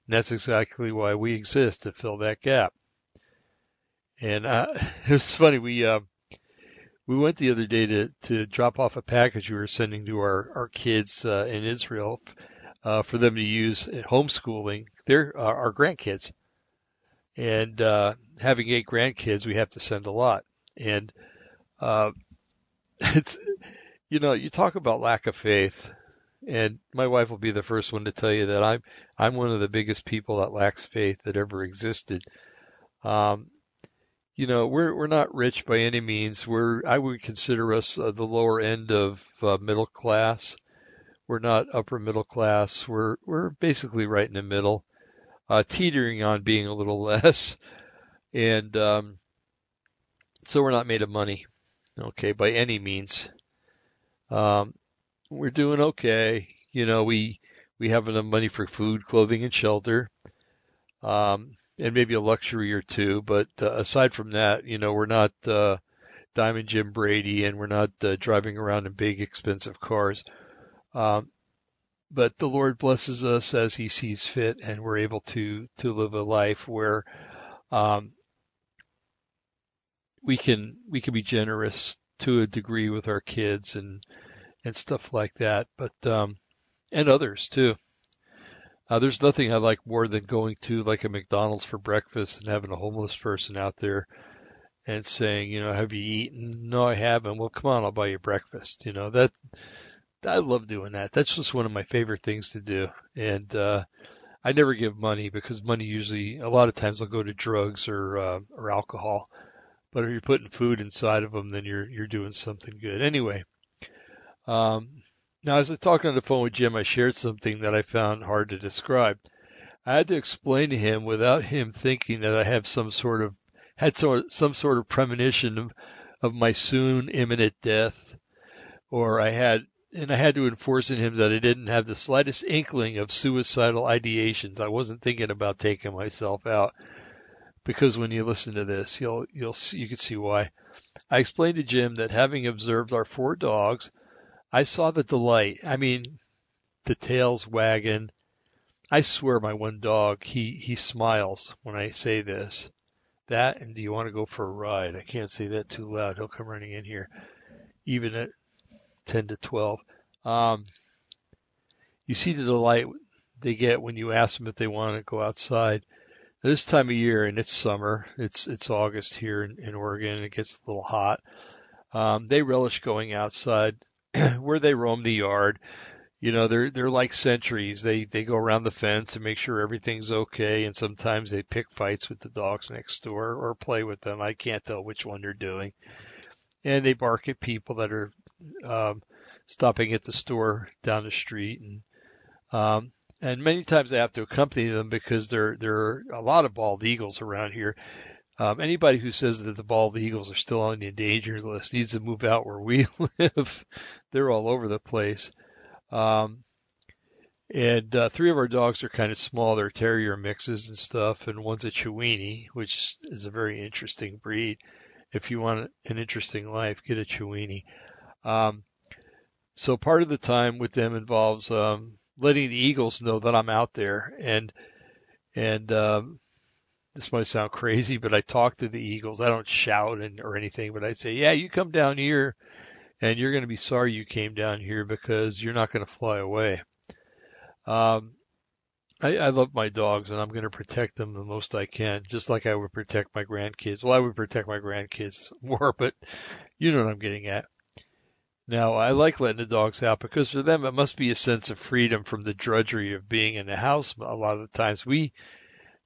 And that's exactly why we exist to fill that gap. And uh, [LAUGHS] it was funny. We uh, we went the other day to to drop off a package we were sending to our our kids uh, in Israel uh, for them to use at homeschooling. They're uh, our grandkids, and uh, having eight grandkids, we have to send a lot. And uh, [LAUGHS] it's you know you talk about lack of faith and my wife will be the first one to tell you that I'm I'm one of the biggest people that lacks faith that ever existed. Um, you know, we're we're not rich by any means. We're I would consider us uh, the lower end of uh, middle class. We're not upper middle class. We're we're basically right in the middle, uh, teetering on being a little [LAUGHS] less, and um, so we're not made of money okay, by any means. Um, we're doing okay. You know, we we have enough money for food, clothing, and shelter, um, and maybe a luxury or two. But uh, aside from that, you know, we're not uh, Diamond Jim Brady, and we're not uh, driving around in big, expensive cars. Um, but the Lord blesses us as He sees fit, and we're able to to live a life where um, we can we can be generous to a degree with our kids and and stuff like that, but um, and others too. Uh, there's nothing I like more than going to like a McDonald's for breakfast and having a homeless person out there and saying, you know, have you eaten? No, I haven't. Well, come on, I'll buy you breakfast. You know that I love doing that. That's just one of my favorite things to do, and uh, I never give money because money usually a lot of times will go to drugs or uh, or alcohol. But if you're putting food inside of them, then you're you're doing something good. Anyway, um, now as I was talking on the phone with Jim, I shared something that I found hard to describe. I had to explain to him without him thinking that I have some sort of had some some sort of premonition of, of my soon imminent death, or I had and I had to enforce in him that I didn't have the slightest inkling of suicidal ideations. I wasn't thinking about taking myself out because when you listen to this, you'll you'll see, you can see why. I explained to Jim that having observed our four dogs, I saw the delight. I mean, the tails wagging. I swear, my one dog, he he smiles when I say this. That and do you want to go for a ride? I can't say that too loud. He'll come running in here, even at 10 to 12. Um, you see the delight they get when you ask them if they want to go outside. This time of year, and it's summer, it's it's August here in, in Oregon, it gets a little hot. Um, they relish going outside, [CLEARS THROAT] where they roam the yard. You know, they're they're like sentries. They they go around the fence and make sure everything's okay, and sometimes they pick fights with the dogs next door or play with them. I can't tell which one they're doing. And they bark at people that are um, stopping at the store down the street, and um, and many times I have to accompany them because there there are a lot of bald eagles around here. Um, anybody who says that the bald eagles are still on the endangered list needs to move out where we [LAUGHS] live. They're all over the place. Um, and uh, three of our dogs are kind of small. They're terrier mixes and stuff, and one's a Chiweenie, which is a very interesting breed. If you want an interesting life, get a Chiweenie. Um, so part of the time with them involves um, letting the eagles know that I'm out there, and and um, this might sound crazy, but I talk to the eagles. I don't shout and, or anything, but I say, yeah, you come down here, and you're going to be sorry you came down here because you're not going to fly away. Um, I, I love my dogs, and I'm going to protect them the most I can, just like I would protect my grandkids. Well, I would protect my grandkids more, [LAUGHS] but you know what I'm getting at. Now, I like letting the dogs out because for them it must be a sense of freedom from the drudgery of being in the house. A lot of the times we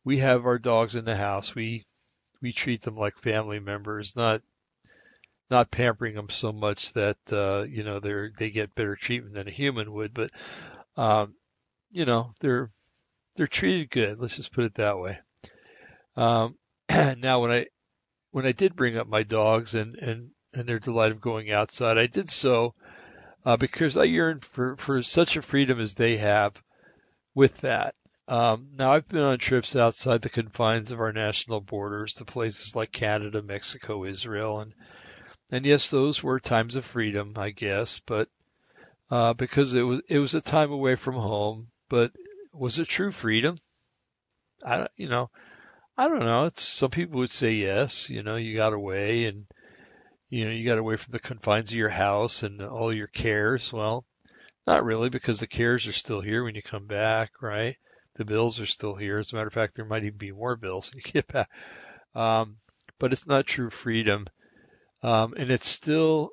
we have our dogs in the house. We we treat them like family members, not not pampering them so much that uh, you know they're they get better treatment than a human would, but um, you know they're they're treated good. Let's just put it that way. Um, [CLEARS THROAT] now, when I when I did bring up my dogs and and and their delight of going outside. I did so uh, because I yearn for, for such a freedom as they have with that. Um, now, I've been on trips outside the confines of our national borders to places like Canada, Mexico, Israel, and and yes, those were times of freedom, I guess, but uh, because it was it was a time away from home. But was it true freedom? I you know I don't know. It's some people would say yes. You know, you got away and you know, you got away from the confines of your house and all your cares. Well, not really because the cares are still here when you come back, right? The bills are still here. As a matter of fact, there might even be more bills when you get back. Um, but it's not true freedom. Um, and it's still,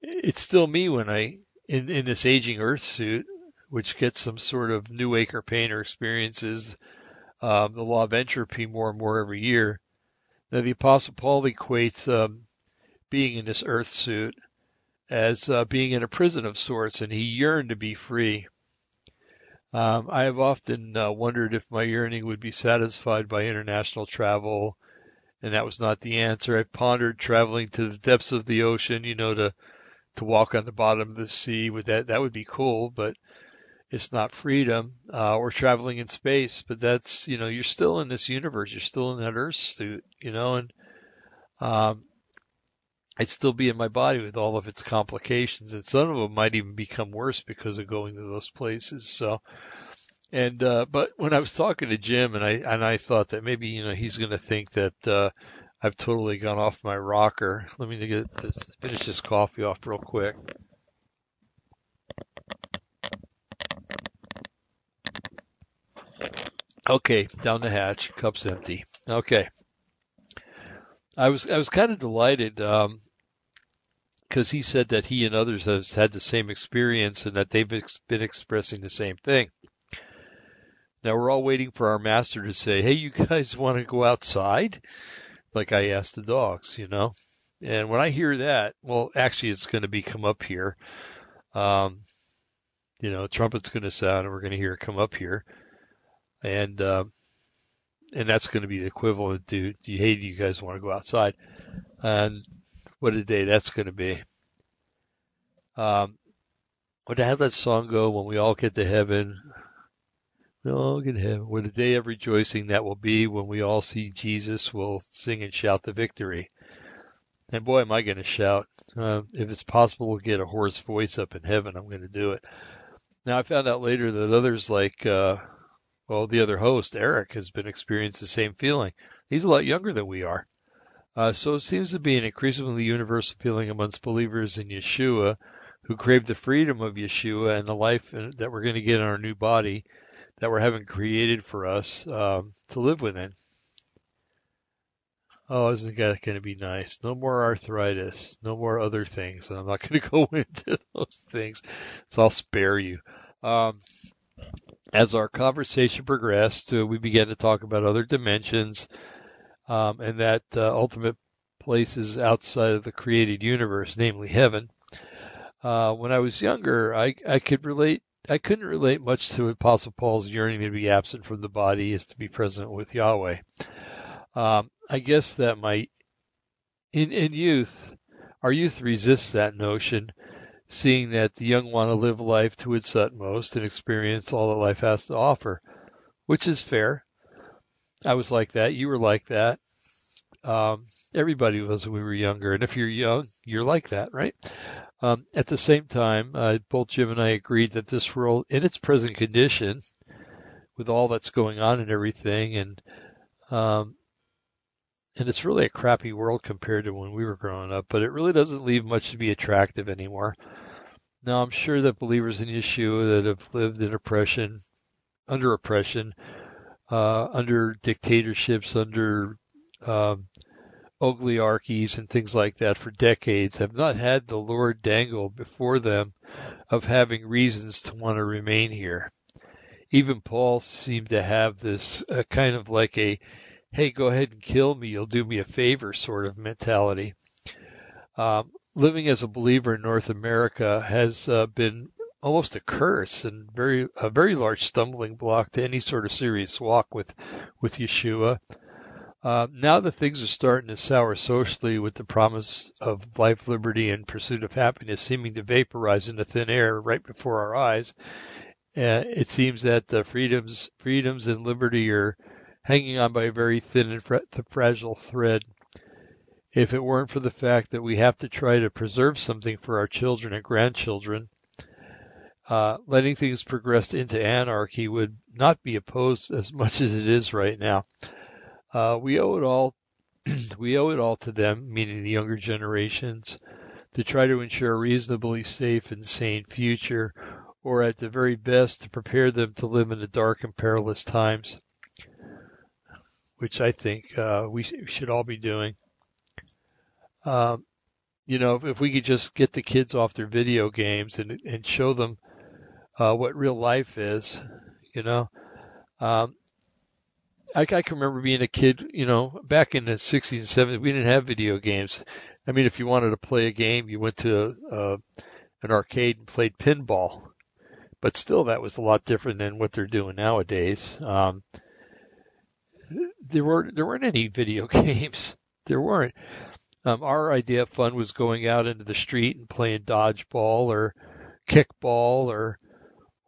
it's still me when I, in, in this aging earth suit, which gets some sort of new acre painter experiences, um, the law of entropy more and more every year now, the Apostle Paul equates um, being in this earth suit as uh, being in a prison of sorts, and he yearned to be free. Um, I have often uh, wondered if my yearning would be satisfied by international travel, and that was not the answer. I pondered traveling to the depths of the ocean, you know, to to walk on the bottom of the sea. Would that that would be cool, but it's not freedom uh, or traveling in space, but that's you know you're still in this universe, you're still in that Earth suit, you know, and um, I'd still be in my body with all of its complications, and some of them might even become worse because of going to those places. So, and uh, but when I was talking to Jim, and I and I thought that maybe you know he's going to think that uh, I've totally gone off my rocker. Let me get this, finish this coffee off real quick. Okay, down the hatch, cup's empty. Okay. I was I was kind of delighted because um, he said that he and others have had the same experience and that they've ex- been expressing the same thing. Now we're all waiting for our master to say, "Hey, you guys [LAUGHS] want to go outside?" Like I asked the dogs, you know. And when I hear that, well, actually, it's going to be come up here. Um, you know, trumpet's going to sound, and we're going to hear it come up here, and uh, and that's going to be the equivalent to, "Do you hate you guys want to go outside?" And what a day that's going to be. Um, what how that song go? When we all get to heaven, we all get to heaven. What a day of rejoicing that will be when we all see Jesus. We'll sing and shout the victory. And boy, am I going to shout. Uh, if it's possible to get a hoarse voice up in heaven, I'm going to do it. Now, I found out later that others like, uh, well, the other host, Eric, has been experiencing the same feeling. He's a lot younger than we are. Uh, so it seems to be an increasingly universal feeling amongst believers in Yeshua who crave the freedom of Yeshua and the life that we're going to get in our new body that we're having created for us um, to live within. Oh, isn't that going to be nice? No more arthritis, no more other things. And I'm not going [LAUGHS] to go into those things, so I'll spare you. Um, as our conversation progressed, uh, we began to talk about other dimensions um, and that uh, ultimate places outside of the created universe, namely heaven. Uh, when I was younger, I, I could relate. I couldn't relate much to Apostle Paul's yearning to be absent from the body is to be present with Yahweh. Um, I guess that my in in youth, our youth resists that notion, seeing that the young want to live life to its utmost and experience all that life has to offer, which is fair. I was like that. You were like that. Um, everybody was when we were younger, and if you're young, you're like that, right? Um, at the same time, uh, both Jim and I agreed that this world, in its present condition, with all that's going on and everything, and um, and it's really a crappy world compared to when we were growing up, but it really doesn't leave much to be attractive anymore. Now, I'm sure that believers in Yeshua that have lived in oppression, under oppression, uh, under dictatorships, under um, oligarchies and things like that for decades have not had the Lord dangled before them of having reasons to want to remain here. Even Paul seemed to have this uh, kind of like a hey, go ahead and kill me, you'll do me a favor sort of mentality. Um, living as a believer in North America has uh, been almost a curse and very a very large stumbling block to any sort of serious walk with with Yeshua. Uh, now that things are starting to sour socially with the promise of life, liberty, and pursuit of happiness seeming to vaporize into thin air right before our eyes, uh, it seems that the freedoms, freedoms and liberty are hanging on by a very thin and fra- fragile thread. If it weren't for the fact that we have to try to preserve something for our children and grandchildren, uh, letting things progress into anarchy would not be opposed as much as it is right now. Uh, we owe it all. [CLEARS THROAT] we owe it all to them, meaning the younger generations, to try to ensure a reasonably safe and sane future, or at the very best, to prepare them to live in the dark and perilous times which I think uh, we should all be doing. Um, you know, if, if, we could just get the kids off their video games and and show them uh, what real life is, you know. Um, I, I can remember being a kid, you know, back in the 60s and 70s, we didn't have video games. I mean, if you wanted to play a game, you went to uh, an arcade and played pinball. But still, that was a lot different than what they're doing nowadays. Um, there weren't there weren't any video [LAUGHS] games. There weren't. Um, our idea of fun was going out into the street and playing dodgeball or kickball or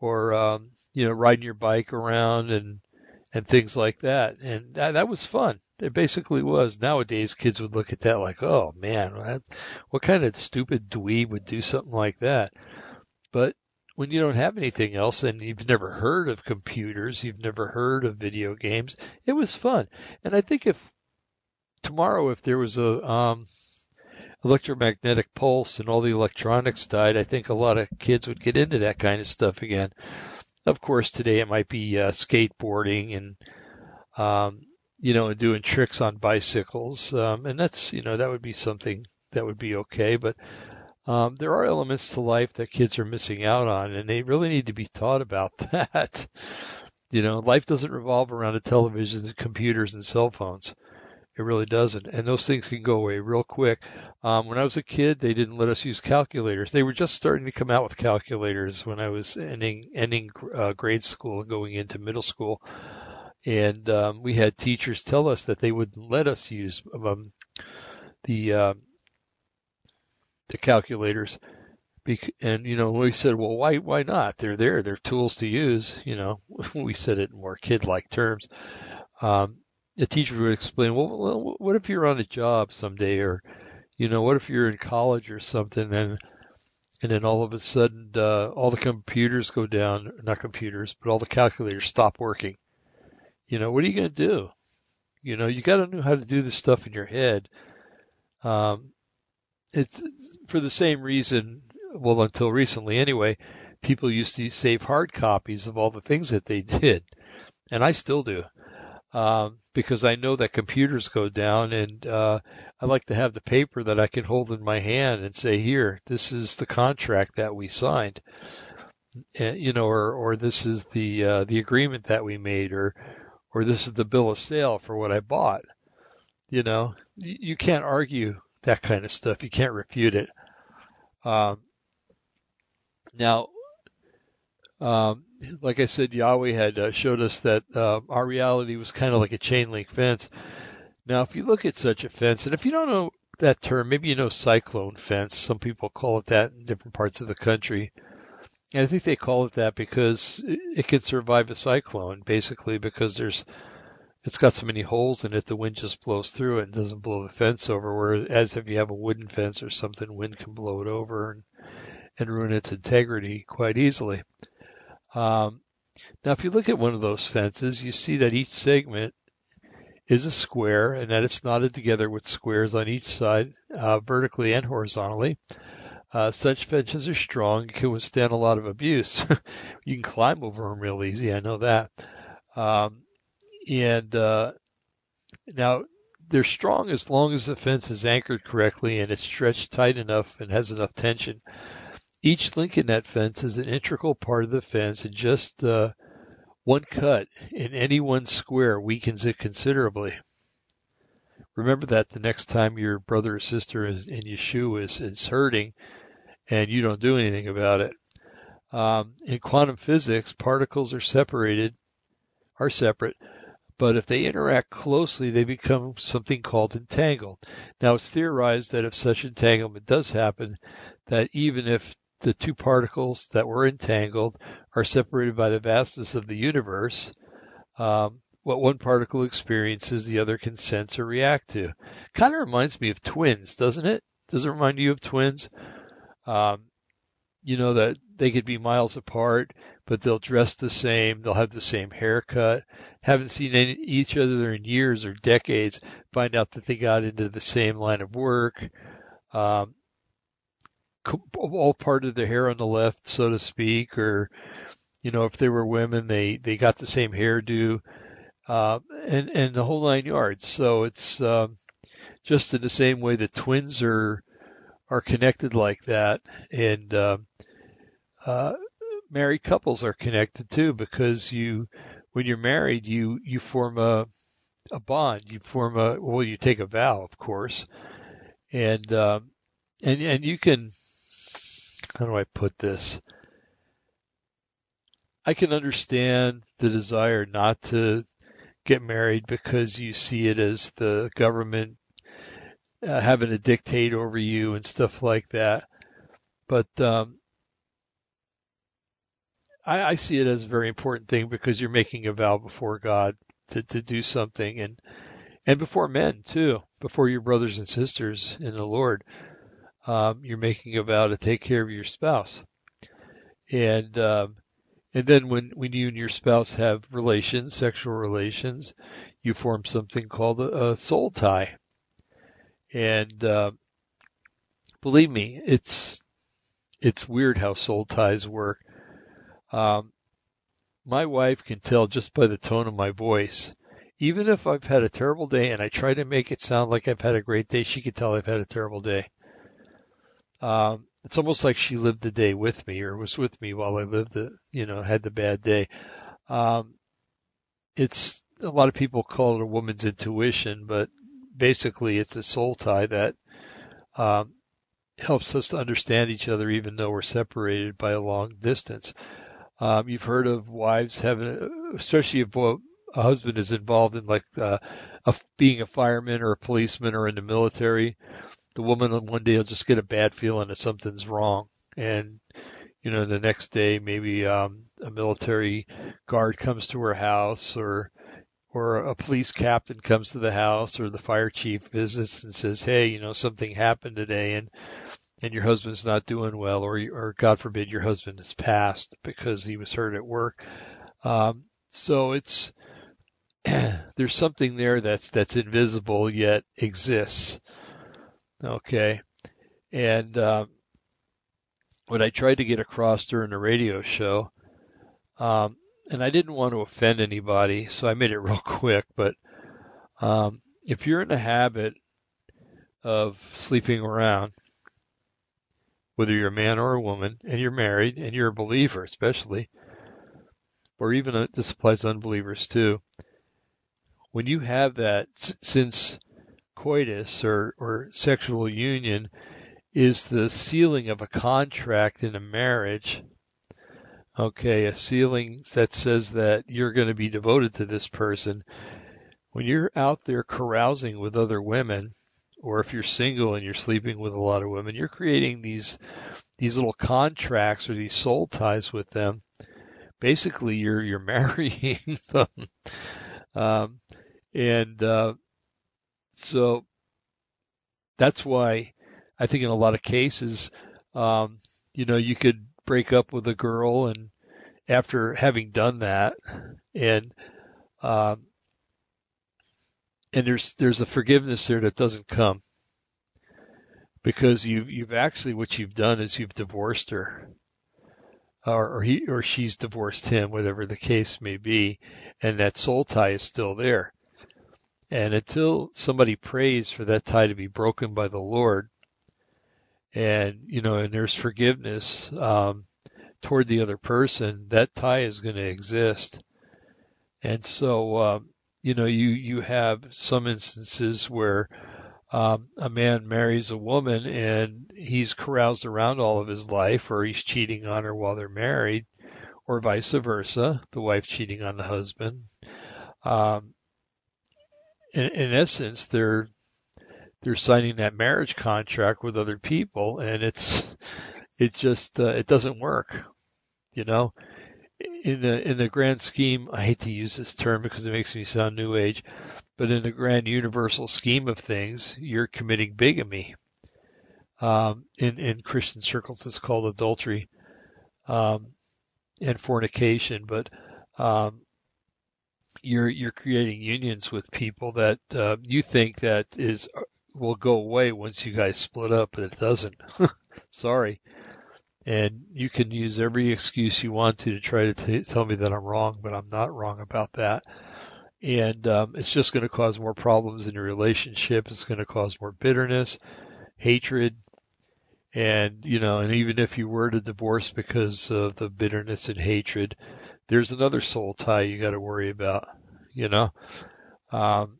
or um, you know riding your bike around and and things like that. And that, that was fun. It basically was. Nowadays, kids would look at that like, oh man, what, what kind of stupid dweeb would do something like that? But when you don't have anything else and you've never heard of computers, you've never heard of video games, it was fun. And I think if tomorrow, if there was a um, electromagnetic pulse and all the electronics died, I think a lot of kids would get into that kind of stuff again. Of course, today it might be uh, skateboarding and um, you know, doing tricks on bicycles, um, and that's you know that would be something that would be okay. But um, there are elements to life that kids are missing out on, and they really need to be taught about [LAUGHS] that. You know, life doesn't revolve around the televisions, computers, and cell phones. It really doesn't. And those things can go away real quick. Um, when I was a kid, they didn't let us use calculators. They were just starting to come out with calculators when I was ending, ending uh, grade school and going into middle school. And um, we had teachers tell us that they wouldn't let us use um, the uh, the calculators. And you know, we said, well, why why not? They're there. They're tools to use. You know, [LAUGHS] we said it in more kid-like terms. Um, the teacher would explain, well, what if you're on a job someday, or you know, what if you're in college or something, and and then all of a sudden, uh, all the computers go down, not computers, but all the calculators stop working. You know, what are you going to do? You know, you got to know how to do this stuff in your head. Um, it's, for the same reason. Well, until recently, anyway, people used to save hard copies of all the things that they [LAUGHS] did, and I still do um, because I know that computers go down, and uh, I like to have the paper that I can hold in my hand and say, "Here, this is the contract that we signed," and, you know, or or this is the uh, the agreement that we made, or or this is the bill of sale for what I bought. You know, you can't argue that kind of stuff. You can't refute it. Um, now, um, like I said, Yahweh had uh, showed us that uh, our reality was kind of like a chain link fence. Now, if you look at such a fence, and if you don't know that term, maybe you know cyclone fence. Some people call it that in different parts of the country. And I think they call it that because it can survive a cyclone, basically because there's it's got so many holes in it, the wind just blows through it and doesn't blow the fence over. Whereas if you have a wooden fence or something, wind can blow it over and, and ruin its integrity quite easily. Um, now, if you look at one of those fences, you see that each segment is a square and that it's knotted together with squares on each side, uh, vertically and horizontally. Uh, such fences are strong and can withstand a lot of abuse. [LAUGHS] you can climb over them real easy, I know that. Um, and uh, now they're strong as long as the fence is anchored correctly and it's stretched tight enough and has enough tension each link in that fence is an integral part of the fence, and just uh, one cut in any one square weakens it considerably. Remember that the next time your brother or sister is in your shoe is, is hurting and you don't do anything about it. Um, in quantum physics, particles are separated, are separate, but if they interact closely, they become something called entangled. Now, it's theorized that if such entanglement does happen, that even if the two particles that were entangled are separated by the vastness of the universe. Um, what one particle experiences, the other can sense or react to. Kind of reminds me of twins, doesn't it? Does it remind you of twins? Um, you know that they could be miles apart, but they'll dress the same. They'll have the same haircut. Haven't seen any, each other in years or decades. Find out that they got into the same line of work. Um, all part of the hair on the left, so to speak, or you know, if they were women, they they got the same hairdo, uh, and and the whole nine yards. So it's um, just in the same way that twins are are connected like that, and uh, uh, married couples are connected too, because you when you're married, you you form a a bond. You form a well, you take a vow, of course, and um, and and you can how do I put this? I can understand the desire not to get married because you see it as the government uh, having to dictate over you and stuff like that. But um, I, I see it as a very important thing because you're making a vow before God to, to do something and and before men too, before your brothers and sisters in the Lord um, you're making a vow to take care of your spouse. And um, and then when when you and your spouse have relations, sexual relations, you form something called a, a soul tie. And uh, believe me, it's it's weird how soul ties work. Um, my wife can tell just by the tone of my voice. Even if I've had a terrible day and I try to make it sound like I've had a great day, she can tell I've had a terrible day. Um, it's almost like she lived the day with me or was with me while I lived the, you know, had the bad day. Um, it's a lot of people call it a woman's intuition, but basically it's a soul tie that um, helps us to understand each other even though we're separated by a long distance. Um, you've heard of wives having, especially if a husband is involved in like uh, a, being a fireman or a policeman or in the military. The woman one day will just get a bad feeling that something's wrong, and you know the next day maybe um, a military guard comes to her house or or a police captain comes to the house or the fire chief visits and says, "Hey, you know something happened today," and and your husband's not doing well, or or God forbid your husband has passed because he was hurt at work. Um, so it's [CLEARS THROAT] there's something there that's that's invisible yet exists. Okay, and um, what I tried to get across during the radio show, um, and I didn't want to offend anybody, so I made it [LAUGHS] real quick. But um, if you're in the habit of sleeping around, whether you're a man or a woman, and you're married, and you're a believer, especially, or even this applies to unbelievers too. When you have that, since coitus or, or sexual union is the sealing of a contract in a marriage, okay, a sealing that says that you're going to be devoted to this person. When you're out there carousing with other women, or if you're single and you're sleeping with a lot of women, you're creating these these little contracts or these soul ties with them. Basically, you're you're [LAUGHS] marrying them, um, and uh, so that's why I think in a lot of cases, um, you know, you could break up with a girl and after having done that and um, and there's there's a forgiveness there that doesn't come. Because you you've actually what you've done is you've divorced her. Or, or he or she's divorced him whatever the case may be. And that soul tie is still there. And until somebody prays for that tie to be broken by the Lord and you know and there's forgiveness um, toward the other person that tie is going to exist. And so um, you know, you, you have some instances where um, a man marries a woman and he's caroused around all of his life, or he's cheating on her while they're married, or vice versa, the wife cheating on the husband. Um, in, in essence, they're they're signing that marriage contract with other people, and it's it just uh, it doesn't work, you know in the in the grand scheme, I hate to use this term because it makes me sound new age, but in the grand universal scheme of things, you're committing bigamy. Um, in in Christian circles, it's called adultery um, and fornication, but um, you're you're creating unions with people that uh, you think that is will go away once you guys split up, but it doesn't. [LAUGHS] Sorry and you can use every excuse you want to to try to t- tell me that I'm wrong, but I'm not wrong about that. And um, it's just going to cause more problems in your relationship. It's going to cause more bitterness, hatred, and you know, and even if you were to divorce because of the bitterness and hatred, there's another soul tie you got to worry about. You know, um,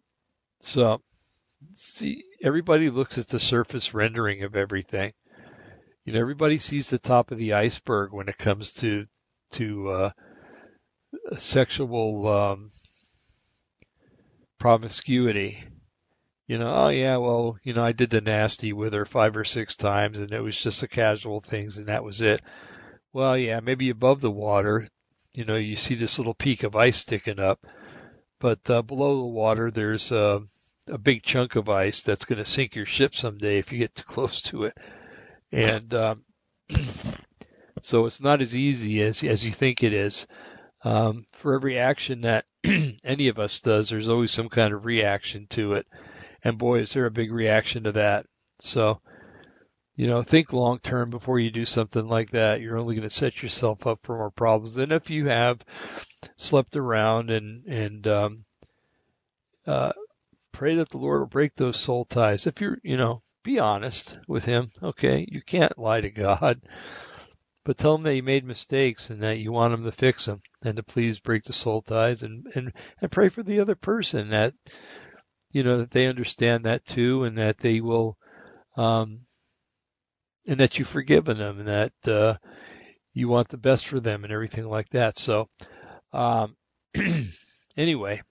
so see, everybody looks at the surface rendering of everything you know, everybody sees the top of the iceberg when it comes to to uh, sexual um, promiscuity. You know, oh yeah, well, you know, I did the nasty with her five or six times, and it was just a casual things, and that was it. Well, yeah, maybe above the water, you know, you see this little peak of ice sticking up, but uh, below the water, there's a, a big chunk of ice that's going to sink your ship someday if you get too close to it and um, [CLEARS THROAT] so it's not as easy as as you think it is. Um, for every action that [CLEARS THROAT] any of us does, there's always some kind of reaction to it, and boy, is there a big reaction to that. So, you know, think long term before you do something like that. You're only going to set yourself up for more problems. And if you have slept around and and um, uh, pray that the Lord will break those soul ties. If you're, you know, be honest with him. Okay, you can't lie to God. but tell him that you made mistakes and that you want him to fix them and to please break the soul ties and, and, and pray for the other person that, you know, that they understand that too and that they will, um, and that you've forgiven them and that, uh, you want the best for them and everything like that. So, um, [CLEARS THROAT] anyway,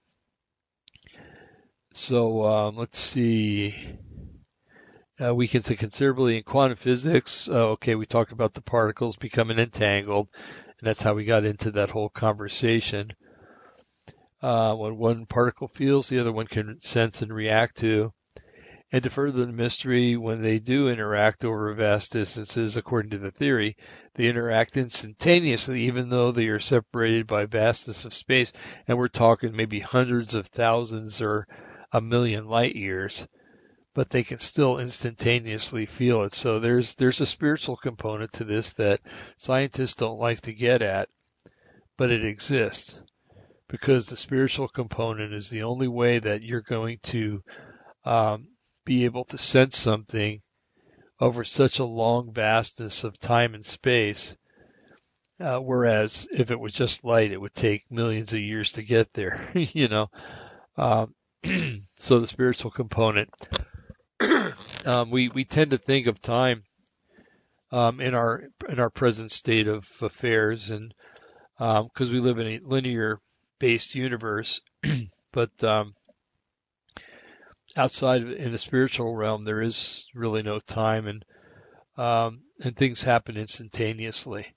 so, um, let's see. Uh, we can say considerably in quantum physics. Uh, okay, we talked about the particles becoming entangled, and that's how we got into that whole conversation. Uh, when one particle feels, the other one can sense and react to. And to further the mystery, when they do interact over vast distances, according to the theory, they interact instantaneously, even though they are separated by vastness of space. And we're talking maybe hundreds of thousands or a million light years but they can still instantaneously feel it. So there's there's a spiritual component to this that scientists don't like to get at, but it exists because the spiritual component is the only way that you're going to um, be able to sense something over such a long vastness of time and space. Uh, whereas if it was just light, it would take millions of years to get there, [LAUGHS] you know. Um, [CLEARS THROAT] so the spiritual component um, we we tend to think of time um, in our in our present state of affairs, and because um, we live in a linear based universe, [CLEARS THROAT] but um, outside of, in the spiritual realm, there is really no time, and um, and things happen instantaneously.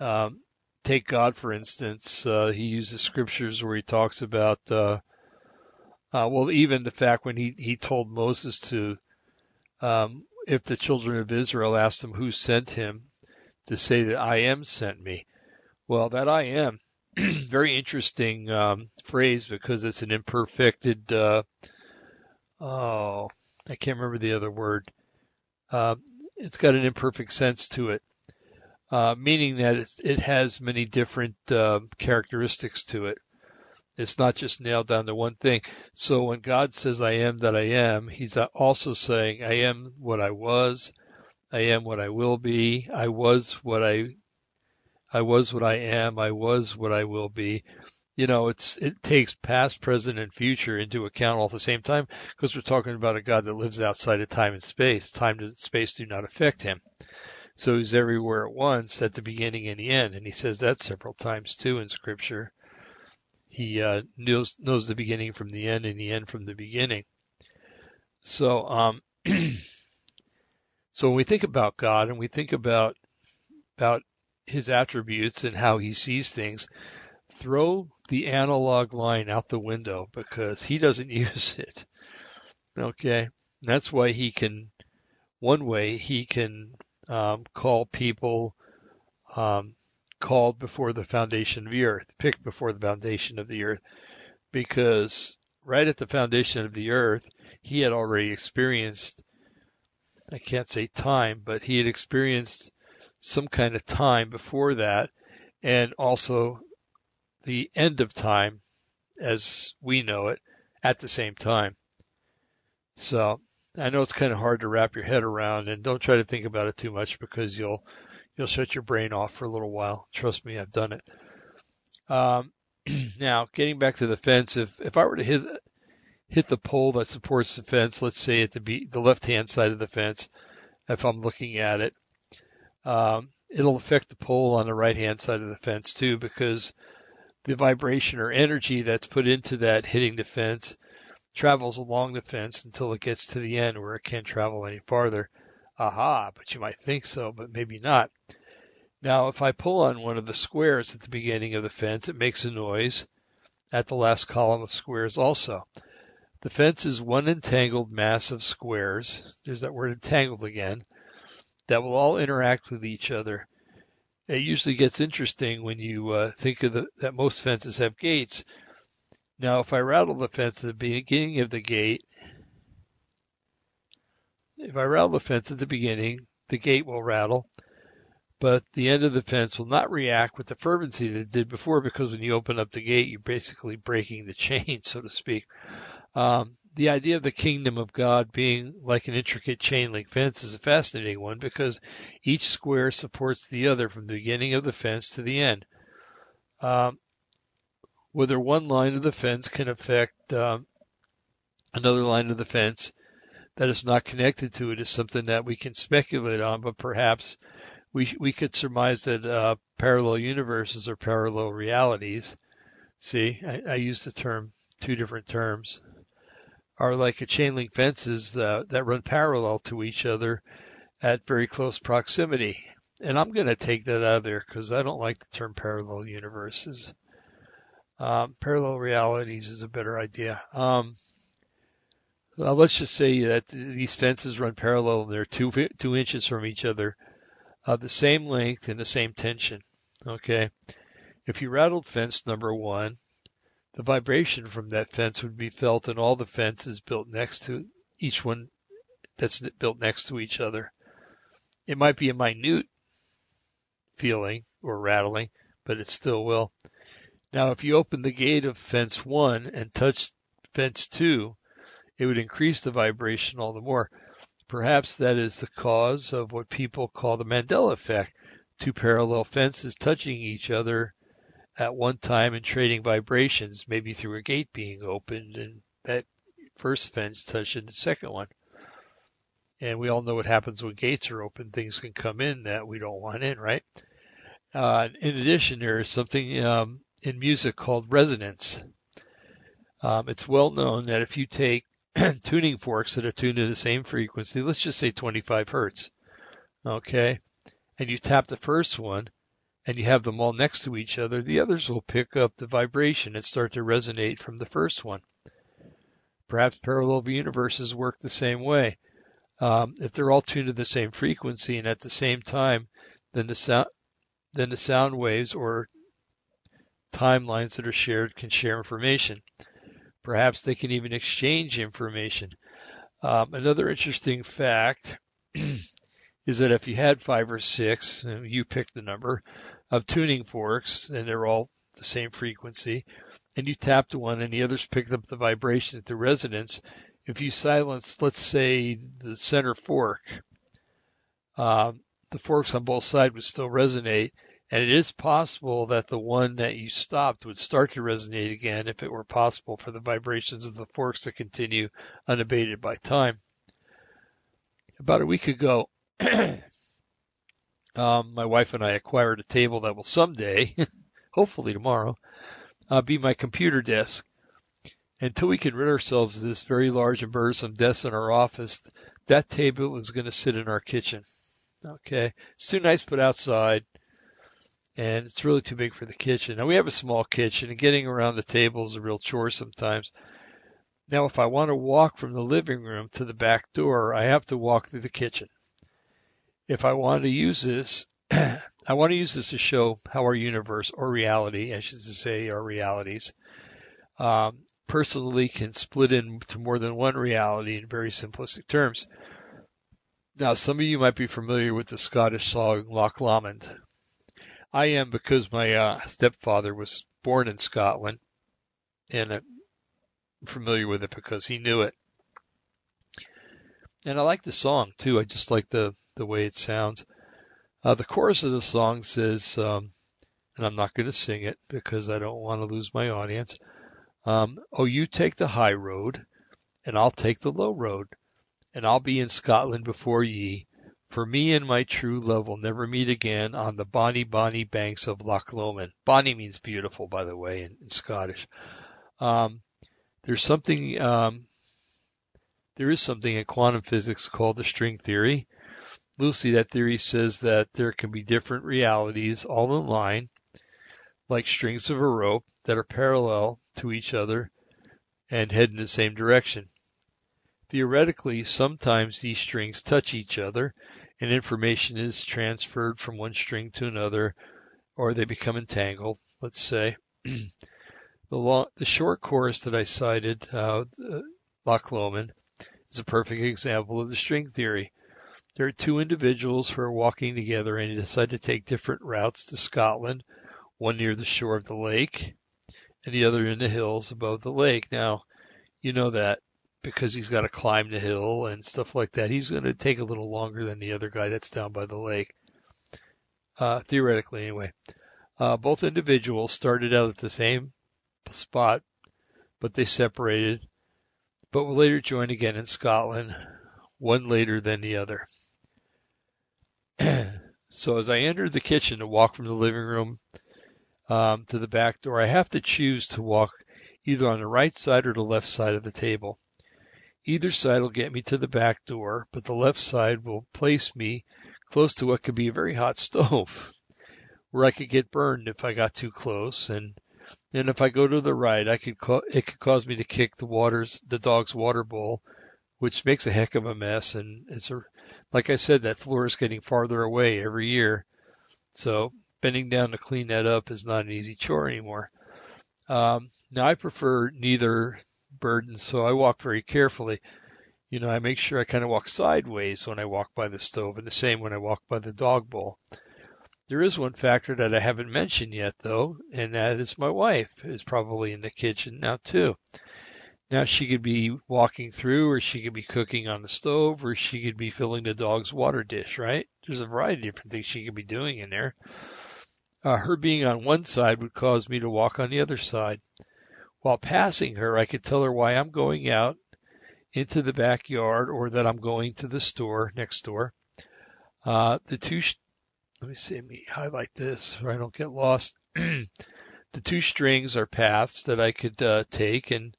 Um, take God for instance; uh, he uses scriptures where he talks about. Uh, uh, well, even the fact when he, he told Moses to um, if the children of Israel asked him who sent him, to say that I am sent me. Well, that I am, [CLEARS THROAT] very interesting um, phrase because it's an imperfected. Uh, oh, I can't remember the other word. Uh, it's got an imperfect sense to it, uh, meaning that it has many different uh, characteristics to it. It's not just nailed down to one thing. So when God says, I am that I am, he's also saying, I am what I was. I am what I will be. I was what I, I was what I am. I was what I will be. You know, it's, it takes past, present, and future into account all at the same time because we're talking about a God that lives outside of time and space. Time and space do not affect him. So he's everywhere at once at the beginning and the end. And he says that several times too in scripture. He uh, knows knows the beginning from the end and the end from the beginning. So, um, [CLEARS THROAT] so when we think about God and we think about about His attributes and how He sees things, throw the analog line out the window because He doesn't [LAUGHS] use it. Okay, that's why He can. One way He can um, call people um, called before the foundation of the earth, picked before the foundation of the earth, because right at the foundation of the earth, he had already experienced, I can't say time, but he had experienced some kind of time before that, and also the end of time as we know it at the same time. So I know it's kind of hard to wrap your head around, and don't try to think about it too much because you'll you'll shut your brain off for a little while. Trust me, I've done it. Um, [CLEARS THROAT] now, getting back to the fence, if if I were to hit hit the pole that supports the fence, let's say at the be, the left hand side of the fence, if I'm looking at it, um, it'll affect the pole on the right hand side of the fence too, because the vibration or energy that's put into that hitting the fence travels along the fence until it gets to the end where it can't travel any farther. Aha, but you might think so, but maybe not. Now, if I pull on one of the squares at the beginning of the fence, it makes a noise at the last column of squares also. The fence is one entangled mass of squares. There's that word entangled again. That will all interact with each other. It usually gets interesting when you uh, think of the, that most fences have gates. Now, if I rattle the fence at the beginning of the gate, if I rattle the fence at the beginning, the gate will rattle, but the end of the fence will not react with the fervency that it did before because when you open up the gate, you're basically breaking the [LAUGHS] chain, so to speak. Um, the idea of the kingdom of God being like an intricate chain link fence is a fascinating one because each square supports the other from the beginning of the fence to the end. Um, whether one line of the fence can affect um, another line of the fence that is not connected to it is something that we can speculate on, but perhaps we we could surmise that uh, parallel universes or parallel realities. See, I, I use the term two different terms are like a chain link fences uh, that run parallel to each other at very close proximity. And I'm going to take that out of there because I don't like the term parallel universes. Um, parallel realities is a better idea. Um, well, let's just say that these fences run parallel and they're two two inches from each other, uh, the same length and the same tension. Okay, if you rattled fence number one, the vibration from that fence would be felt in all the fences built next to each one that's built next to each other. It might be a minute feeling or rattling, but it still will. Now, if you open the gate of fence one and touch fence two, it would increase the vibration all the more. Perhaps that is the cause of what people call the Mandela effect. Two parallel fences touching each other at one time and trading vibrations, maybe through a gate being opened and that first fence touching the second one. And we all know what happens when gates are open. Things can come in that we don't want in, right? Uh, in addition, there is something um, in music called resonance. Um, it's well known that if you take [CLEARS THROAT] tuning forks that are tuned to the same frequency, let's just say 25 hertz, okay, and you tap the first one and you have them all next to each other, the others will pick up the vibration and start to resonate from the first one. Perhaps parallel universes work the same way. Um, if they're all tuned to the same frequency and at the same time, then the sound, then the sound waves or timelines that are shared can share information. Perhaps they can even exchange information. Um, another interesting fact [CLEARS THROAT] is that if you had five or six, you pick the number of tuning forks, and they're all the same frequency, and you tapped one and the others picked up the vibration at the resonance, if you silence, let's say, the center fork, um, the forks on both sides would still resonate, and it is possible that the one that you stopped would start to resonate again if it were possible for the vibrations of the forks to continue unabated by time. About a week ago, [CLEARS THROAT] um, my wife and I acquired a table that will someday, [LAUGHS] hopefully tomorrow, uh, be my computer desk. Until we can rid ourselves of this very large and burdensome desk in our office, that table is going to sit in our kitchen. Okay, it's too nice put outside and it's really too big for the kitchen. Now we have a small kitchen and getting around the table is a real chore sometimes. Now if I want to walk from the living room to the back door, I have to walk through the kitchen. If I want to use this, [CLEARS THROAT] I want to use this to show how our universe or reality, I should say our realities, um, personally can split into more than one reality in very simplistic terms. Now, some of you might be familiar with the Scottish song Loch Lomond. I am because my uh, stepfather was born in Scotland, and I'm familiar with it because he knew it. And I like the song too. I just like the the way it sounds. Uh, the chorus of the song says, um, and I'm not going to sing it because I don't want to lose my audience. Um, oh, you take the high road, and I'll take the low road, and I'll be in Scotland before ye, for me and my true love will never meet again on the bonny, bonny banks of Loch Lomond. Bonny means beautiful, by the way, in, in Scottish. Um, there's something, um, there is something in quantum physics called the string theory. Lucy, that theory says that there can be different realities all in line, like strings of a rope that are parallel to each other and head in the same direction. Theoretically, sometimes these strings touch each other and information is transferred from one string to another, or they become entangled, let's say. [CLEARS THROAT] the, long, the short chorus that I cited, uh, Loch Lomond, is a perfect example of the string theory. There are two individuals who are walking together and decide to take different routes to Scotland, one near the shore of the lake and the other in the hills above the lake. Now, you know that because he's got to climb the hill and stuff like that. He's going to take a little longer than the other guy that's down by the lake. Uh, theoretically, anyway. Uh, both individuals started out at the same spot, but they separated, but will later join again in Scotland, one later than the other. [CLEARS THROAT] so as I entered the kitchen to walk from the living room um, to the back door, I have to choose to walk either on the right side or the left side of the table. Either side will get me to the back door, but the left side will place me close to what could be a very hot [LAUGHS] stove, where I could get burned if I got too close, and then if I go to the right, I could ca- it could cause me to kick the waters the dog's water bowl, which makes a heck of a mess, and it's a like I said, that floor is getting farther away every year, so bending down to clean that up is not an easy chore anymore. Um, now I prefer neither burden, so I walk very carefully. You know, I make sure I kind of walk sideways when I walk by the stove, and the same when I walk by the dog bowl. There is one factor that I haven't mentioned yet, though, and that is my wife is probably in the kitchen now too. Now she could be walking through, or she could be cooking on the stove, or she could be filling the dog's water dish. Right? There's a variety of different things she could be doing in there. Uh, her being on one side would cause me to walk on the other side. While passing her, I could tell her why I'm going out into the backyard or that I'm going to the store next door. Uh, the two, let me see, let me highlight this so I don't get lost. [CLEARS THROAT] the two strings are paths that I could uh, take, and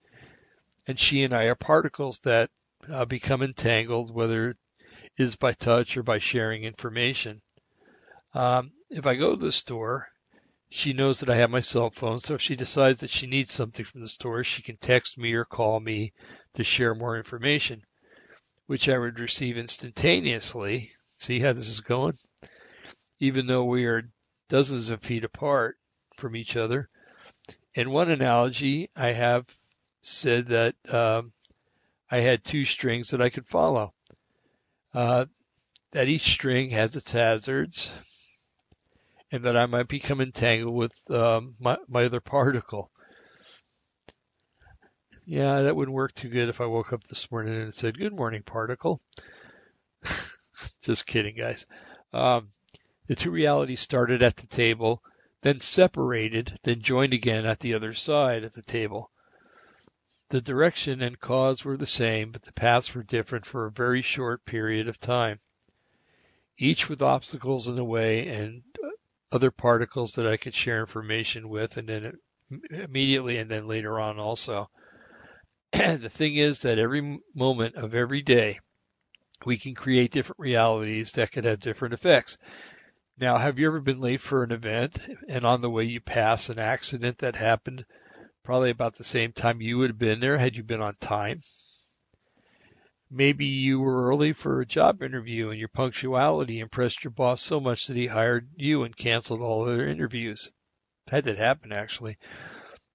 and she and I are particles that uh, become entangled, whether it is by touch or by sharing information. Um, if I go to the store she knows that I have my cell phone, so if she decides that she needs something from the store, she can text me or call me to share more information, which I would receive instantaneously. See how this is going? Even though we are dozens of feet apart from each other. In one analogy, I have said that um, I had two strings that I could follow. Uh, that each string has its hazards, and that I might become entangled with um, my, my other particle. Yeah, that wouldn't work too good if I woke up this morning and said, Good morning, particle. [LAUGHS] Just kidding, guys. Um, the two realities started at the table, then separated, then joined again at the other side of the table. The direction and cause were the same, but the paths were different for a very short period of time, each with obstacles in the way and other particles that I could share information with, and then immediately and then later on also. And [CLEARS THROAT] the thing is that every moment of every day, we can create different realities that could have different effects. Now, have you ever been late for an event and on the way you pass an accident that happened probably about the same time you would have been there had you been on time? Maybe you were early for a job interview and your punctuality impressed your boss so much that he hired you and canceled all other interviews. That did happen actually.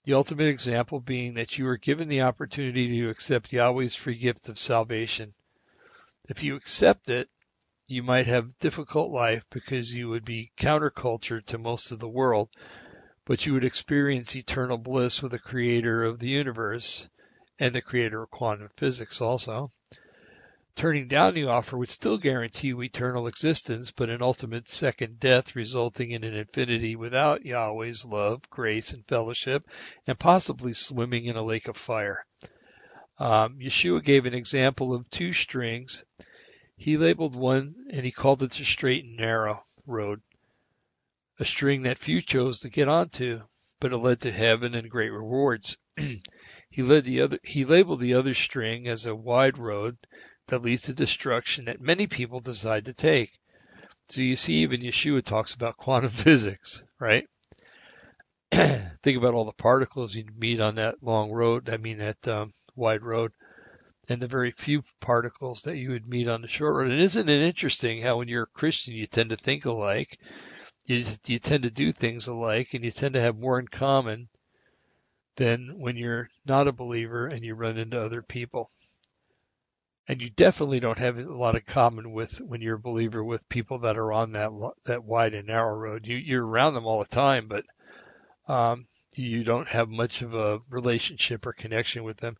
The ultimate example being that you were given the opportunity to accept Yahweh's free gift of salvation. If you accept it, you might have a difficult life because you would be counterculture to most of the world, but you would experience eternal bliss with the creator of the universe and the creator of quantum physics also. Turning down the offer would still guarantee you eternal existence, but an ultimate second death resulting in an infinity without Yahweh's love, grace, and fellowship, and possibly swimming in a lake of fire. Um, Yeshua gave an example of two strings. He labeled one and he called it the straight and narrow road, a string that few chose to get onto, but it led to heaven and great rewards. [CLEARS THROAT] he led the other, he labeled the other string as a wide road that leads to destruction that many people decide to take. So you see, even Yeshua talks about quantum [LAUGHS] physics, right? [CLEARS THROAT] Think about all the particles you meet on that long road, I mean, that um, wide road, and the very few particles that you would meet on the short road. And isn't it interesting how when you're a Christian, you tend to think alike, you, you tend to do things alike, and you tend to have more in common than when you're not a believer and you run into other people and you definitely don't have a lot of common with when you're a believer with people that are on that that wide and narrow road. You you're around them all the time, but um, you don't have much of a relationship or connection with them.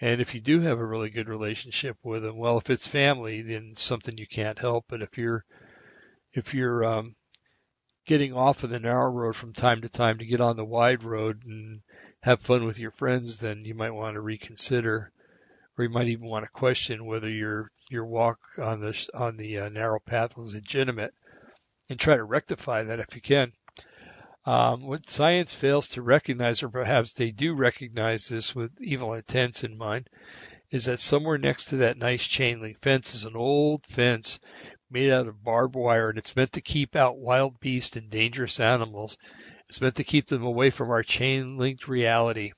And if you do have a really good relationship with them, well, if it's family, then something you can't help. But if you're if you're um, getting off of the narrow road from time to time to get on the wide road and have fun with your friends, then you might want to reconsider, or you might even want to question whether your your walk on the on the uh, narrow path was legitimate, and try to rectify that if you can. Um, what science fails to recognize, or perhaps they do recognize this with evil intents in mind, is that somewhere next to that nice chain link fence is an old fence made out of barbed wire, and it's meant to keep out wild beasts and dangerous animals. It's meant to keep them away from our chain linked reality.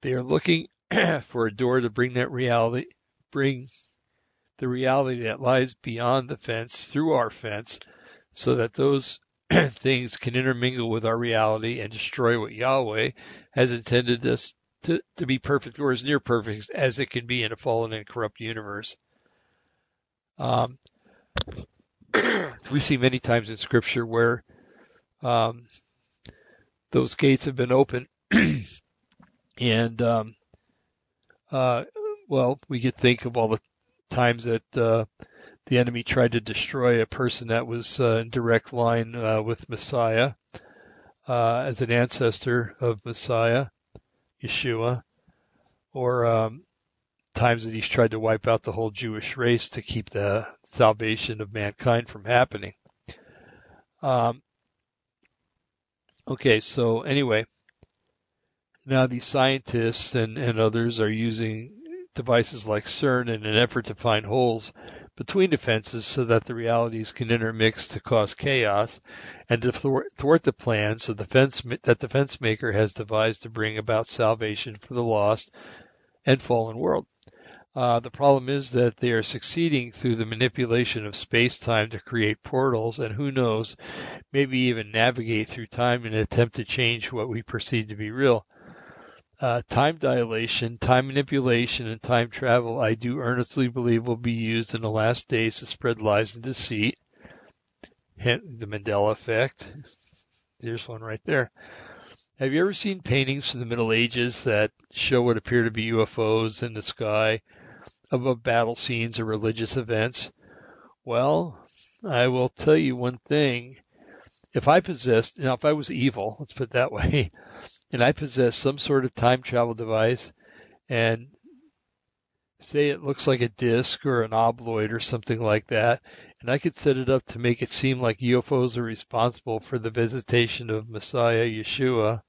They are looking [CLEARS THROAT] for a door to bring that reality, bring the reality that lies beyond the fence through our fence so that those [CLEARS THROAT] things can intermingle with our reality and destroy what Yahweh has intended us to, to be perfect or as near perfect as it can be in a fallen and corrupt universe. Um, [CLEARS THROAT] we see many times in Scripture where um, those gates have been opened and um, uh, well, we could think of all the times that uh, the enemy tried to destroy a person that was uh, in direct line uh, with Messiah uh, as an ancestor of Messiah, Yeshua, or um, times that he's tried to wipe out the whole Jewish race to keep the salvation of mankind from happening. Um, okay, so anyway, now these scientists and, and others are using devices like CERN in an effort to find holes between defenses so that the realities can intermix to cause chaos and to thwart the plans of the fence, that the fence maker has devised to bring about salvation for the lost and fallen world. Uh, the problem is that they are succeeding through the manipulation of space-time to create portals and who knows, maybe even navigate through time in an attempt to change what we perceive to be real uh, time dilation, time manipulation, and time travel, I do earnestly believe will be used in the last days to spread lies and deceit. Hint the Mandela effect. There's one right there. Have you ever seen paintings from the Middle Ages that show what appear to be UFOs in the sky above battle scenes or religious events? Well, I will tell you one thing. If I possessed, now if I was evil, let's put it that [LAUGHS] way, and I possess some sort of time travel device and say it looks like a disc or an obloid or something like that, and I could set it up to make it seem like UFOs are responsible for the visitation of Messiah Yeshua,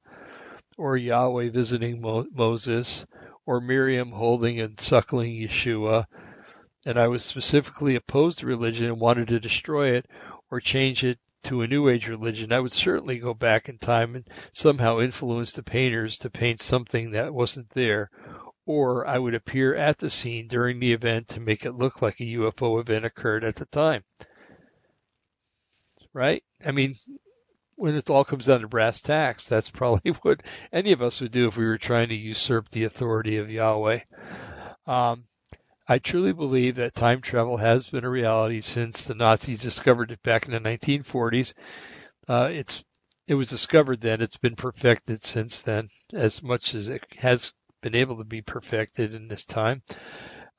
or Yahweh visiting Mo- Moses, or Miriam holding and suckling Yeshua, and I was specifically opposed to religion and wanted to destroy it or change it to a New Age religion, I would certainly go back in time and somehow influence the painters to paint something that wasn't there, or I would appear at the scene during the event to make it look like a UFO event occurred at the time. Right? I mean, when it all comes down to brass tacks, that's [LAUGHS] probably what any of us would do if we were trying to usurp the authority of Yahweh. Um, I truly believe that time travel has been a reality since the Nazis discovered it back in the 1940s. Uh, it's it was discovered then. It's been perfected since then, as much as it has been able to be perfected in this time.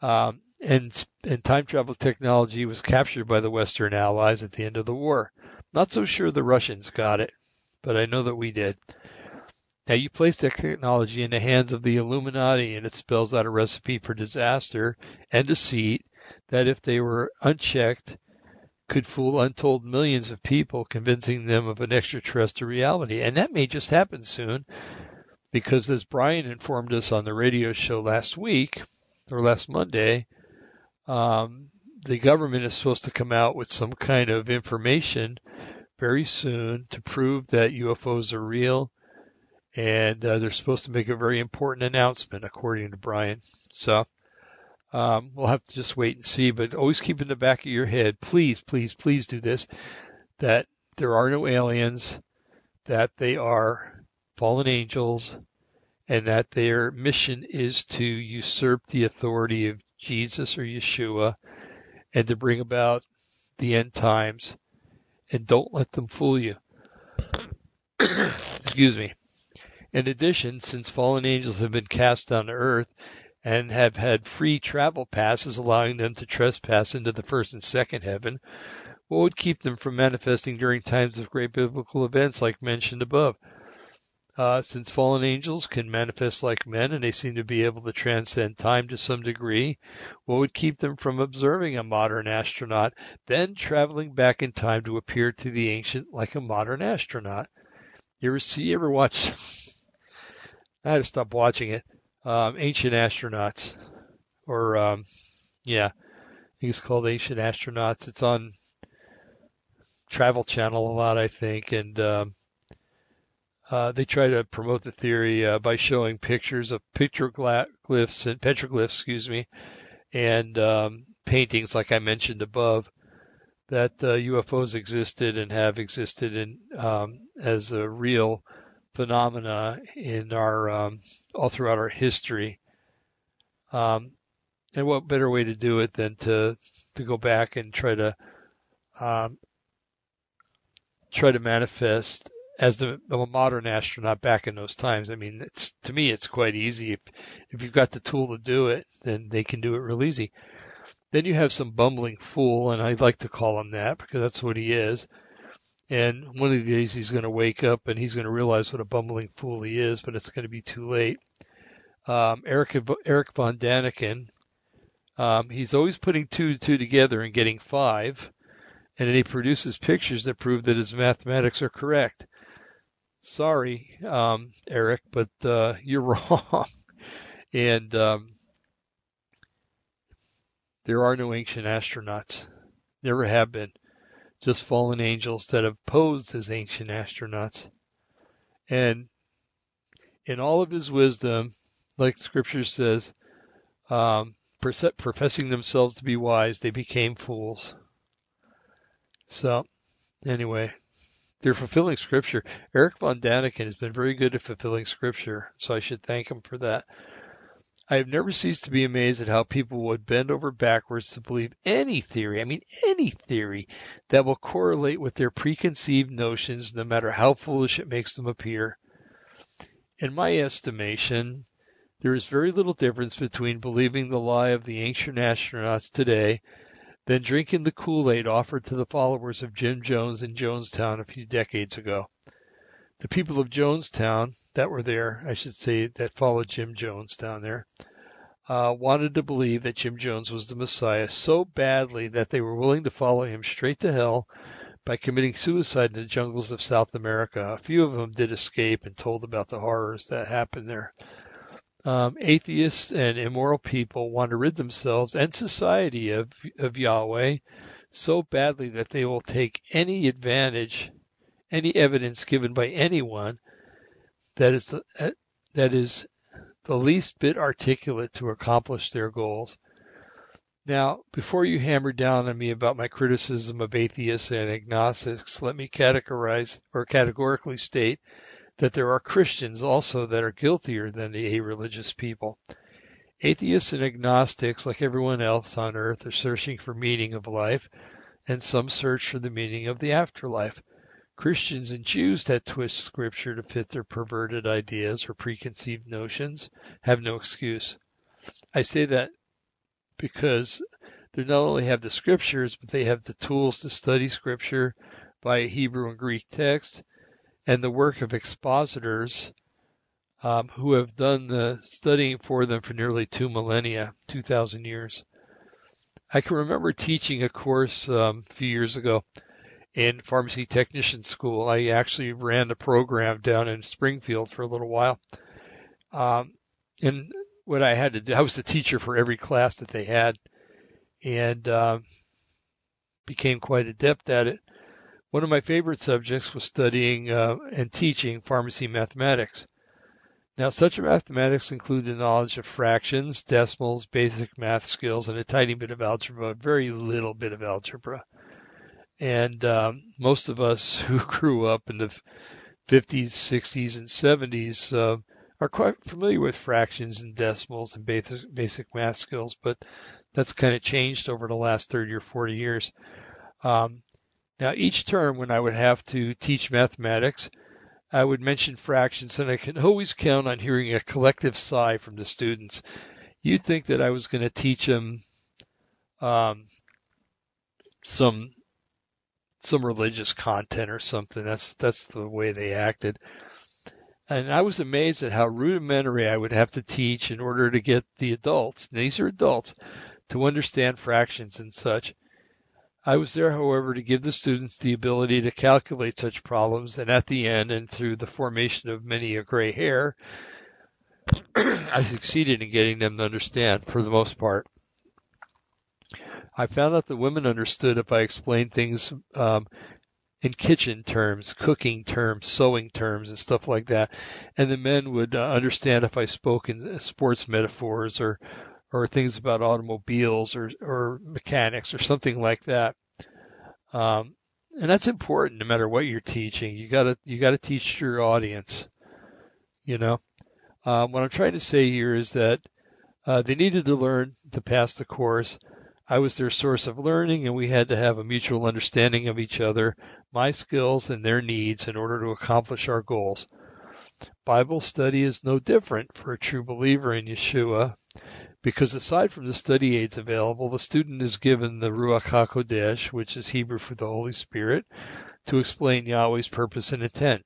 Um, and and time travel technology was captured by the Western Allies at the end of the war. Not so sure the Russians got it, but I know that we did. Now you place that technology in the hands of the Illuminati and it spells out a recipe for disaster and deceit that if they were unchecked could fool untold millions of people, convincing them of an extraterrestrial reality. And that may just happen soon because as Brian informed us on the radio show last week or last Monday, um, the government is supposed to come out with some kind of information very soon to prove that UFOs are real and uh, they're supposed to make a very important announcement, according to Brian. So um, we'll have to just wait and see. But always keep in the back of your head, please, please, please do this: that there are no aliens, that they are fallen angels, and that their mission is to usurp the authority of Jesus or Yeshua, and to bring about the end times. And don't let them fool you. [COUGHS] Excuse me. In addition, since fallen angels have been cast down to earth, and have had free travel passes allowing them to trespass into the first and second heaven, what would keep them from manifesting during times of great biblical events like mentioned above? Uh, since fallen angels can manifest like men and they seem to be able to transcend time to some degree, what would keep them from observing a modern astronaut, then traveling back in time to appear to the ancient like a modern astronaut? You ever see, you ever watch? [LAUGHS] I had to stop watching it. Um, ancient astronauts, or um, yeah, I think it's called Ancient Astronauts. It's on Travel Channel a lot, I think, and um, uh, they try to promote the theory uh, by showing pictures of petroglyphs and petroglyphs, excuse me, and um, paintings, like I mentioned above, that uh, UFOs existed and have existed in um, as a real phenomena in our um, all throughout our history. Um, and what better way to do it than to to go back and try to um, try to manifest as the a modern astronaut back in those times. I mean, it's to me it's quite easy if if you've got the tool to do it, then they can do it real easy. Then you have some bumbling fool, and I like to call him that because that's what he is. And one of the days he's going to wake up and he's going to realize what a bumbling fool he is, but it's going to be too late. Um, Eric Eric von Daniken, um, he's always putting two and two together and getting five, and then he produces pictures that prove that his mathematics are correct sorry, um, Eric, but uh, [LAUGHS] you're wrong. and um, there are no ancient astronauts. Never have been. Just fallen angels that have posed as ancient astronauts. And in all of his wisdom, like scripture says, um, professing themselves to be wise, they became fools. So, anyway, they're fulfilling scripture. Eric von Daniken has been very good at fulfilling scripture, so I should thank him for that. I have never ceased to be amazed at how people would bend over backwards to believe any theory, I mean any theory, that will correlate with their preconceived notions, no matter how foolish it makes them appear. In my estimation, there is very little difference between believing the lie of the ancient astronauts today than drinking the Kool-Aid offered to the followers of Jim Jones in Jonestown a few decades ago. The people of Jonestown that were there, I should say, that followed Jim Jones down there, uh, wanted to believe that Jim Jones was the Messiah so badly that they were willing to follow him straight to hell by committing suicide in the jungles of South America. A few of them did escape and told about the horrors that happened there um, atheists and immoral people want to rid themselves and society of, of Yahweh so badly that they will take any advantage, any evidence given by anyone that is the, that is the least bit articulate to accomplish their goals. Now, before you hammer down on me about my criticism of atheists and agnostics, let me categorize or categorically state that there are Christians also that are guiltier than the a-religious people. Atheists and agnostics, like everyone else on earth, are searching for meaning of life, and some search for the meaning of the afterlife. Christians and Jews that twist scripture to fit their perverted ideas or preconceived notions have no excuse. I say that because they not only have the scriptures, but they have the tools to study scripture by Hebrew and Greek text and the work of expositors um, who have done the studying for them for nearly two millennia, 2,000 years. I can remember teaching a course um, a few years ago in pharmacy technician school. I actually ran a program down in Springfield for a little while. Um, and what I had to do, I was the teacher for every class that they had and um, became quite adept at it. One of my favorite subjects was studying uh, and teaching pharmacy mathematics. Now, such mathematics include the knowledge of fractions, decimals, basic math skills, and a tiny bit of algebra, a very little bit of algebra. And um, most of us [LAUGHS] who grew up in the 50s, 60s, and 70s uh, are quite familiar with fractions and decimals and basic, basic math skills, but that's kind of changed over the last 30 or 40 years. Um, now, each term when I would have to teach mathematics, I would mention fractions, and I can always count on hearing a collective sigh from the students. you'd think that I was going to teach them um, some some religious content or something. That's that's the way they acted. And I was amazed at how rudimentary I would have to teach in order to get the adults, these are adults, to understand fractions and such. I was there, however, to give the students the ability to calculate such problems, and at the end, and through the formation of many a gray hair, [CLEARS THROAT] I succeeded in getting them to understand for the most part. I found out the women understood if I explained things um, in kitchen terms, cooking terms, sewing terms, and stuff like that. And the men would uh, understand if I spoke in sports metaphors or or things about automobiles or or mechanics or something like that. Um, and that's important no matter what you're teaching. You gotta you gotta teach your audience. You know, um, what I'm trying to say here is that uh, they needed to learn to pass the course. I was their source of learning, and we had to have a mutual understanding of each other, my skills, and their needs in order to accomplish our goals. Bible study is no different for a true believer in Yeshua, because aside from the study aids available, the student is given the Ruach HaKodesh, which is Hebrew for the Holy Spirit, to explain Yahweh's purpose and intent.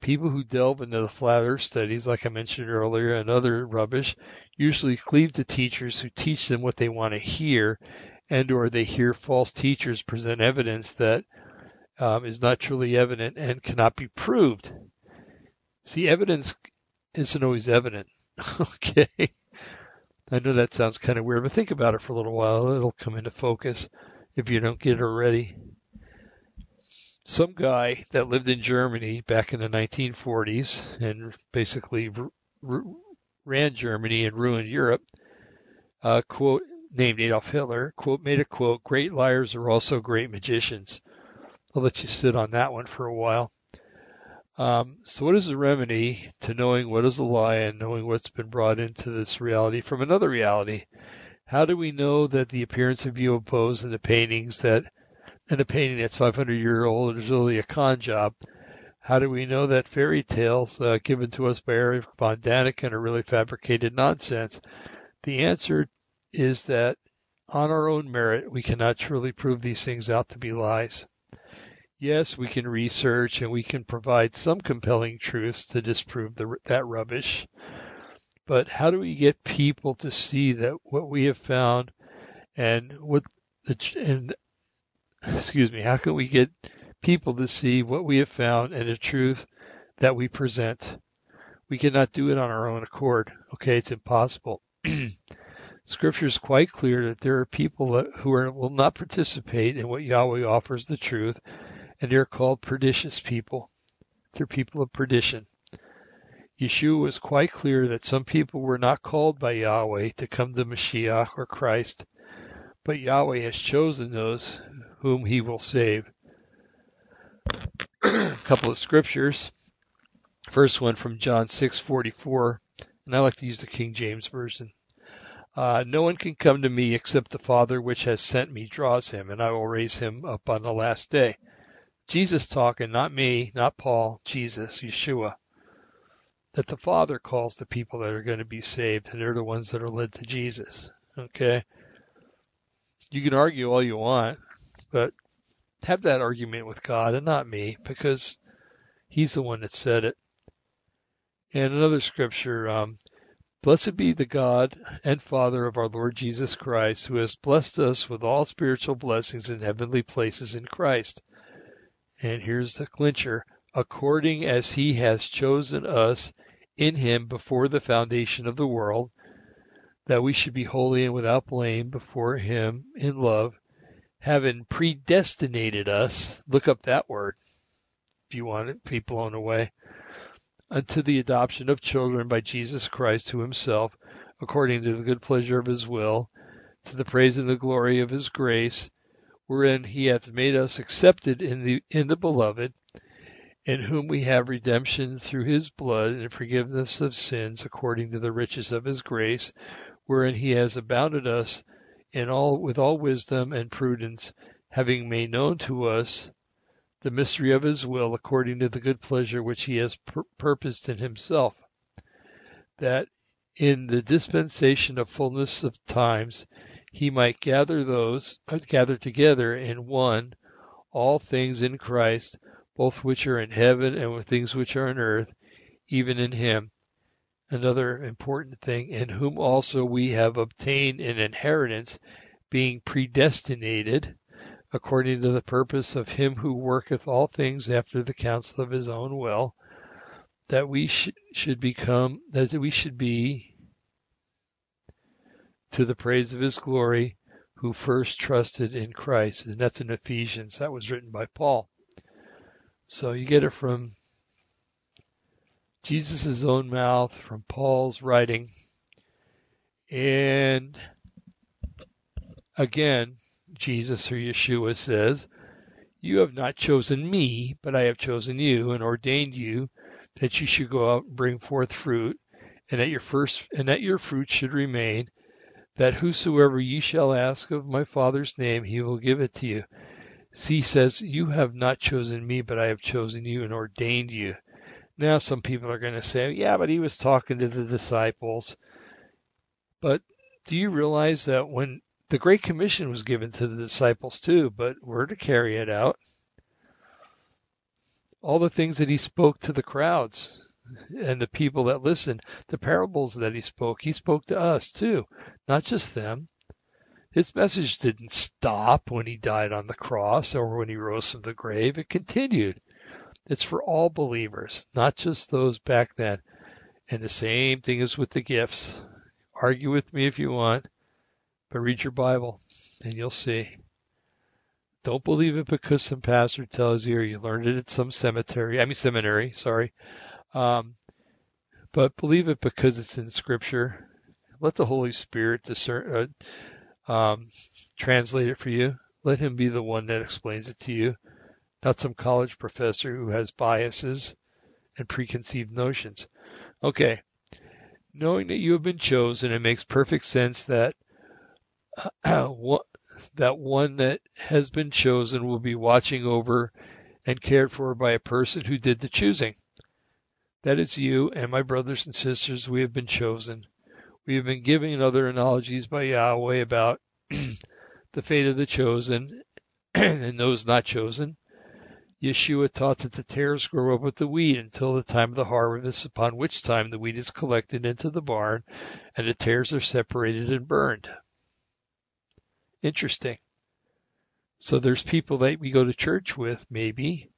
People who delve into the flat earth studies, like I mentioned earlier, and other rubbish, usually cleave to teachers who teach them what they want to hear, and or they hear false teachers present evidence that um, is not truly evident and cannot be proved. See, evidence isn't always evident. [LAUGHS] okay. I know that sounds kind of weird, but think about it for a little while. It'll come into focus if you don't get it already some guy that lived in Germany back in the 1940s and basically ran Germany and ruined Europe. Uh, quote named Adolf Hitler. Quote made a quote. Great liars are also great magicians. I'll let you sit on that one for a while. Um, so, what is the remedy to knowing what is a lie and knowing what's been brought into this reality from another reality? How do we know that the appearance of UFOs in the paintings that and a painting that's 500 years old is really a con job. How do we know that fairy tales uh, given to us by Eric von Daniken are really fabricated nonsense? The answer is that on our own merit, we cannot truly prove these things out to be lies. Yes, we can research and we can provide some compelling truths to disprove the, that rubbish. But how do we get people to see that what we have found and what the, and excuse me, how can we get people to see what we have found and the truth that we present? We cannot do it on our own accord. Okay, it's impossible. [CLEARS THROAT] Scripture is quite clear that there are people who are, will not participate in what Yahweh offers the truth, and they're called pernicious people. They're people of perdition. Yeshua was quite clear that some people were not called by Yahweh to come to Mashiach or Christ, but Yahweh has chosen those whom he will save. Couple of scriptures. First one from John 6:44, and I like to use the King James version. Uh, no one can come to me except the Father which has sent me draws him, and I will raise him up on the last day. Jesus talking, not me, not Paul, Jesus, Yeshua. That the Father calls the people that are going to be saved, and they're the ones that are led to Jesus. Okay? You can argue all you want. But have that argument with God and not me because he's the one that said it. And another scripture, um, Blessed be the God and Father of our Lord Jesus Christ, who has blessed us with all spiritual blessings in heavenly places in Christ. And here's the clincher according as he has chosen us in him before the foundation of the world, that we should be holy and without blame before him in love, having predestinated us, look up that word if you want it, be blown away, unto the adoption of children by Jesus Christ to himself, according to the good pleasure of his will, to the praise and the glory of his grace, wherein he hath made us accepted in the in the beloved, in whom we have redemption through his blood and forgiveness of sins according to the riches of his grace, wherein he has abounded us in all with all wisdom and prudence, having made known to us the mystery of his will according to the good pleasure which he has pur- purposed in himself, that in the dispensation of fullness of times, he might gather those, uh, gather together in one all things in Christ, both which are in heaven and things which are on earth, even in him. Another important thing, in whom also we have obtained an inheritance, being predestinated, according to the purpose of him who worketh all things after the counsel of his own will, that we sh- should become, that we should be to the praise of his glory, who first trusted in Christ. And that's in Ephesians. That was written by Paul. So you get it from Jesus' own mouth, from Paul's writing. And again, Jesus or Yeshua says, You have not chosen me, but I have chosen you and ordained you that you should go out and bring forth fruit, and that your first and that your fruit should remain, that whosoever ye shall ask of my Father's name, he will give it to you. He says, You have not chosen me, but I have chosen you and ordained you. Now, some people are going to say, Yeah, but he was talking to the disciples. But do you realize that when the Great Commission was given to the disciples too, but we're to carry it out? All the things that he spoke to the crowds and the people that listened, the parables that he spoke, he spoke to us too, not just them. His message didn't stop when he died on the cross or when he rose from the grave. It continued. It's for all believers, not just those back then. And the same thing is with the gifts. Argue with me if you want, but read your Bible and you'll see. Don't believe it because some pastor tells you or you learned it at some cemetery. I mean seminary, sorry. Um, but believe it because it's in Scripture. Let the Holy Spirit discern, uh, um, translate it for you. Let Him be the one that explains it to you, not some college professor who has biases and preconceived notions. Okay, knowing that you have been chosen, it makes perfect sense that [CLEARS THROAT] uh, that one that has been chosen will be watching over and cared for by a person who did the choosing. That is you and my brothers and sisters, we have been chosen. We have been given other analogies by Yahweh about [CLEARS THROAT] the fate of the chosen [CLEARS THROAT] and those not chosen. Yeshua taught that the tares grow up with the wheat until the time of the harvest, upon which time the wheat is collected into the barn and the tares are separated and burned. Interesting. So there's people that we go to church with, maybe,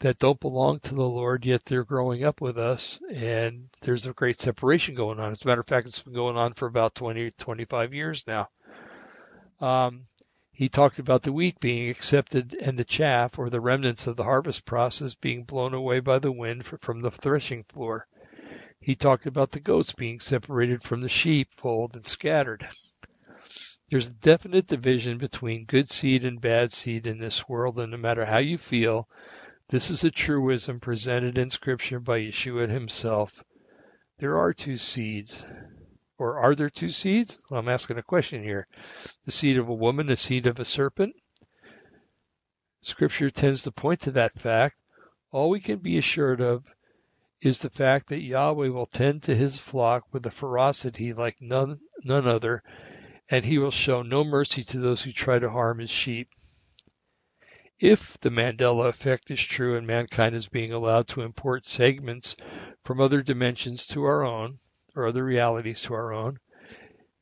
that don't belong to the Lord, yet they're growing up with us, and there's a great separation going on. As a matter of fact, it's been going on for about 20, 25 years now. Um, he talked about the wheat being accepted and the chaff, or the remnants of the harvest process, being blown away by the wind from the threshing floor. He talked about the goats being separated from the sheep, sheepfold and scattered. There's a definite division between good seed and bad seed in this world, and no matter how you feel, this is a truism presented in Scripture by Yeshua himself. There are two seeds. Or are there two seeds? Well, I'm asking a question here. The seed of a woman, the seed of a serpent? Scripture tends to point to that fact. All we can be assured of is the fact that Yahweh will tend to his flock with a ferocity like none, none other, and he will show no mercy to those who try to harm his sheep. If the Mandela effect is true and mankind is being allowed to import segments from other dimensions to our own, or other realities to our own,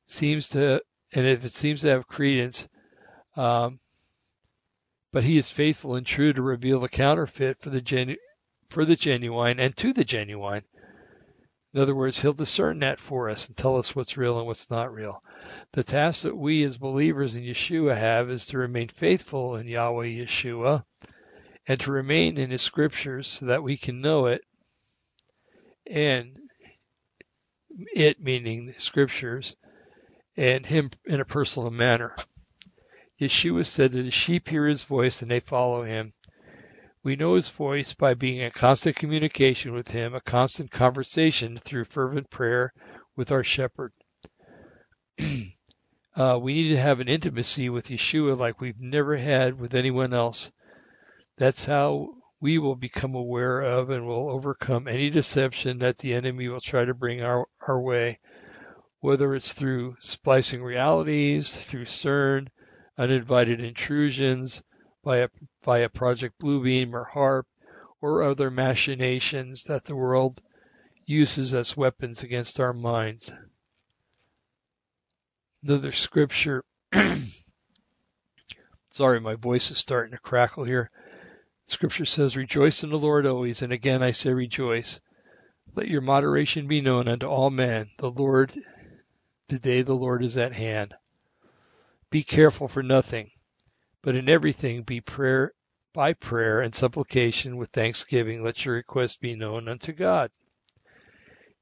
seems to, and if it seems to have credence, um, but he is faithful and true to reveal the counterfeit for the genu- for the genuine and to the genuine. In other words, he'll discern that for us and tell us what's real and what's not real. The task that we as believers in Yeshua have is to remain faithful in Yahweh Yeshua and to remain in His scriptures so that we can know it and it meaning the scriptures and Him in a personal manner. Yeshua said that the sheep hear His voice and they follow Him. We know His voice by being in constant communication with Him, a constant conversation through fervent prayer with our shepherd. [CLEARS THROAT] Uh, we need to have an intimacy with Yeshua like we've never had with anyone else. That's how we will become aware of and will overcome any deception that the enemy will try to bring our, our way, whether it's through splicing realities, through CERN, uninvited intrusions, via, via Project Bluebeam or HAARP, or other machinations that the world uses as weapons against our minds. Another scripture. [CLEARS THROAT] Sorry, my voice is starting to crackle here. Scripture says, Rejoice in the Lord always, and again I say rejoice. Let your moderation be known unto all men. The Lord, the day the Lord is at hand. Be careful for nothing, but in everything be prayer by prayer and supplication with thanksgiving let your requests be known unto God.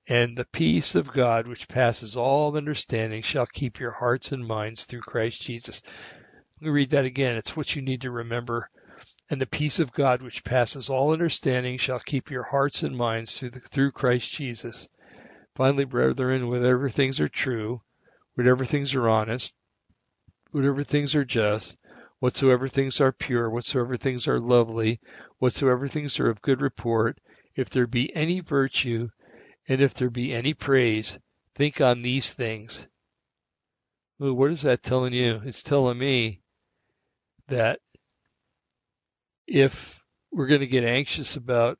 And the peace of God, which passes all understanding, shall keep your hearts and minds through Christ Jesus. Let me read that again. It's what you need to remember. And the peace of God, which passes all understanding, shall keep your hearts and minds through, the, through Christ Jesus. Finally, brethren, whatever things are true, whatever things are honest, whatever things are just, whatsoever things are pure, whatsoever things are lovely, whatsoever things are of good report, if there be any virtue, and if there be any praise, think on these things. Well, what is that telling you? It's telling me that if we're going to get anxious about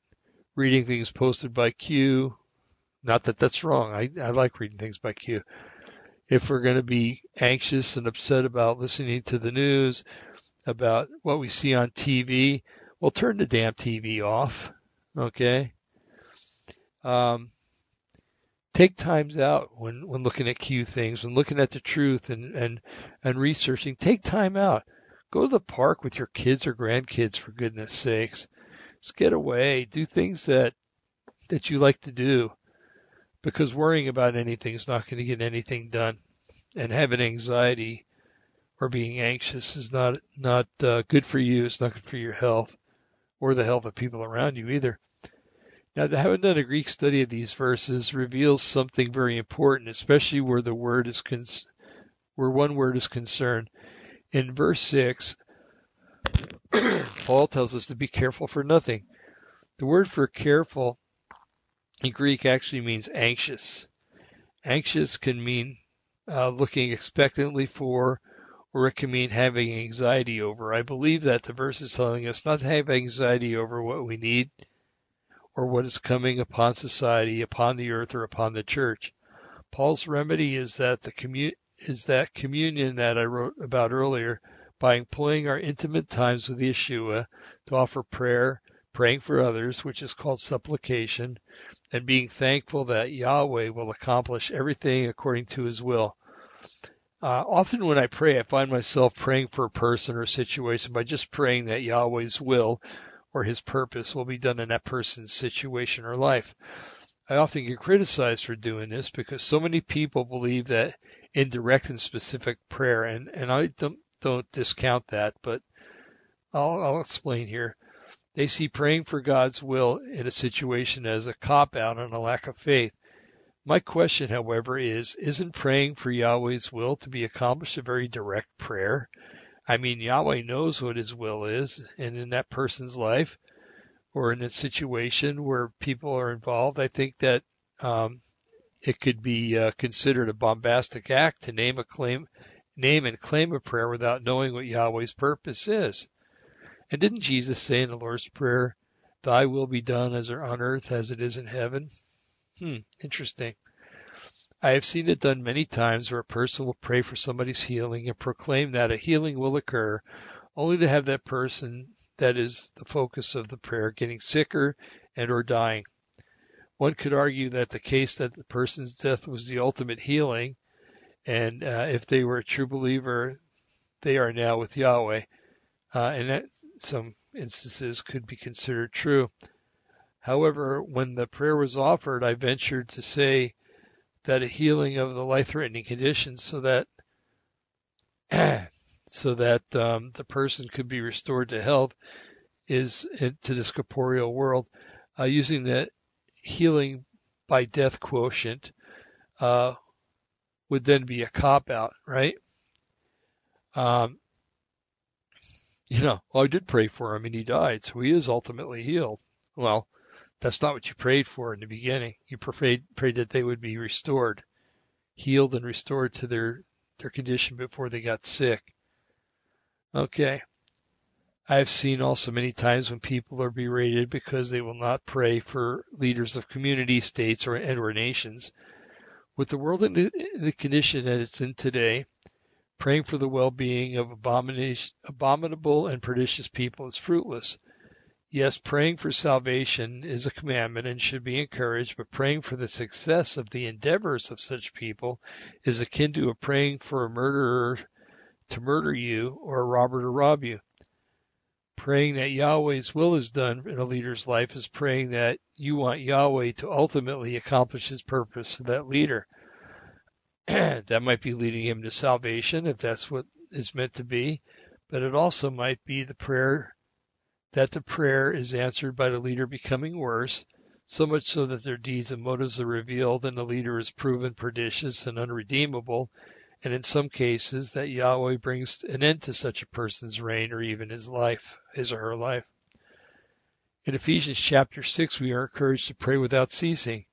reading things posted by Q, not that that's wrong. I, I like reading things by Q. If we're going to be anxious and upset about listening to the news, about what we see on TV, well, turn the damn TV off. Okay. Um, take times out when, when looking at Q things, when looking at the truth and, and, and researching, take time out. Go to the park with your kids or grandkids for goodness sakes. Just get away. Do things that, that you like to do because worrying about anything is not going to get anything done and having anxiety or being anxious is not, not uh, good for you. It's not good for your health or the health of people around you either. Now, having done a Greek study of these verses reveals something very important, especially where the word is con- where one word is concerned. In verse six, [CLEARS THROAT] Paul tells us to be careful for nothing. The word for careful in Greek actually means anxious. Anxious can mean uh, looking expectantly for, or it can mean having anxiety over. I believe that the verse is telling us not to have anxiety over what we need or what is coming upon society, upon the earth, or upon the church. Paul's remedy is that the commu- is that communion that I wrote about earlier by employing our intimate times with Yeshua to offer prayer, praying for others, which is called supplication, and being thankful that Yahweh will accomplish everything according to his will. Uh, often when I pray, I find myself praying for a person or situation by just praying that Yahweh's will or his purpose will be done in that person's situation or life. I often get criticized for doing this because so many people believe that in direct and specific prayer, and, and I don't, don't discount that, but I'll, I'll explain here. They see praying for God's will in a situation as a cop out and a lack of faith. My question, however, is, isn't praying for Yahweh's will to be accomplished a very direct prayer? I mean, Yahweh knows what his will is, and in that person's life or in a situation where people are involved, I think that um, it could be uh, considered a bombastic act to name a claim, name and claim a prayer without knowing what Yahweh's purpose is. And didn't Jesus say in the Lord's Prayer, "Thy will be done as on earth as it is in heaven"? Hmm, interesting. I have seen it done many times where a person will pray for somebody's healing and proclaim that a healing will occur, only to have that person that is the focus of the prayer getting sicker and or dying. One could argue that the case that the person's death was the ultimate healing, and uh, if they were a true believer, they are now with Yahweh, uh, and that some instances could be considered true. However, when the prayer was offered, I ventured to say that a healing of the life-threatening condition so that [CLEARS THROAT] so that um, the person could be restored to health is to this corporeal world uh, using the healing by death quotient uh, would then be a cop out, right? Um, you know, well, I did pray for him and he died, so he is ultimately healed. Well, that's not what you prayed for in the beginning. You prayed, prayed that they would be restored, healed and restored to their, their condition before they got sick. Okay. I've seen also many times when people are berated because they will not pray for leaders of community, states, or, and or nations. With the world in the, condition that it's in today, praying for the well-being of abominable and pernicious people is fruitless. Yes, praying for salvation is a commandment and should be encouraged, but praying for the success of the endeavors of such people is akin to a praying for a murderer to murder you or a robber to rob you. Praying that Yahweh's will is done in a leader's life is praying that you want Yahweh to ultimately accomplish his purpose for that leader. [CLEARS THROAT] that might be leading him to salvation if that's what is meant to be, but it also might be the prayer that the prayer is answered by the leader becoming worse, so much so that their deeds and motives are revealed and the leader is proven pernicious and unredeemable, and in some cases that Yahweh brings an end to such a person's reign or even his life, his or her life. In Ephesians chapter 6, we are encouraged to pray without ceasing.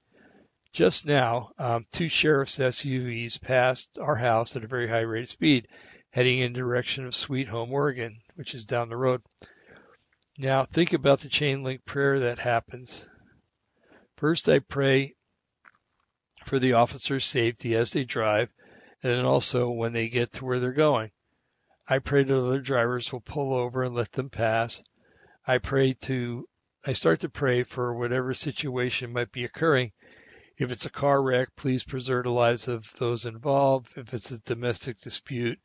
Just now, um, two sheriff's SUVs passed our house at a very high rate of speed, heading in the direction of Sweet Home, Oregon, which is down the road. Now, think about the chain link prayer that happens. First, I pray for the officer's safety as they drive, and also when they get to where they're going. I pray that other drivers will pull over and let them pass. I pray to, I start to pray for whatever situation might be occurring. If it's a car wreck, please preserve the lives of those involved. If it's a domestic dispute,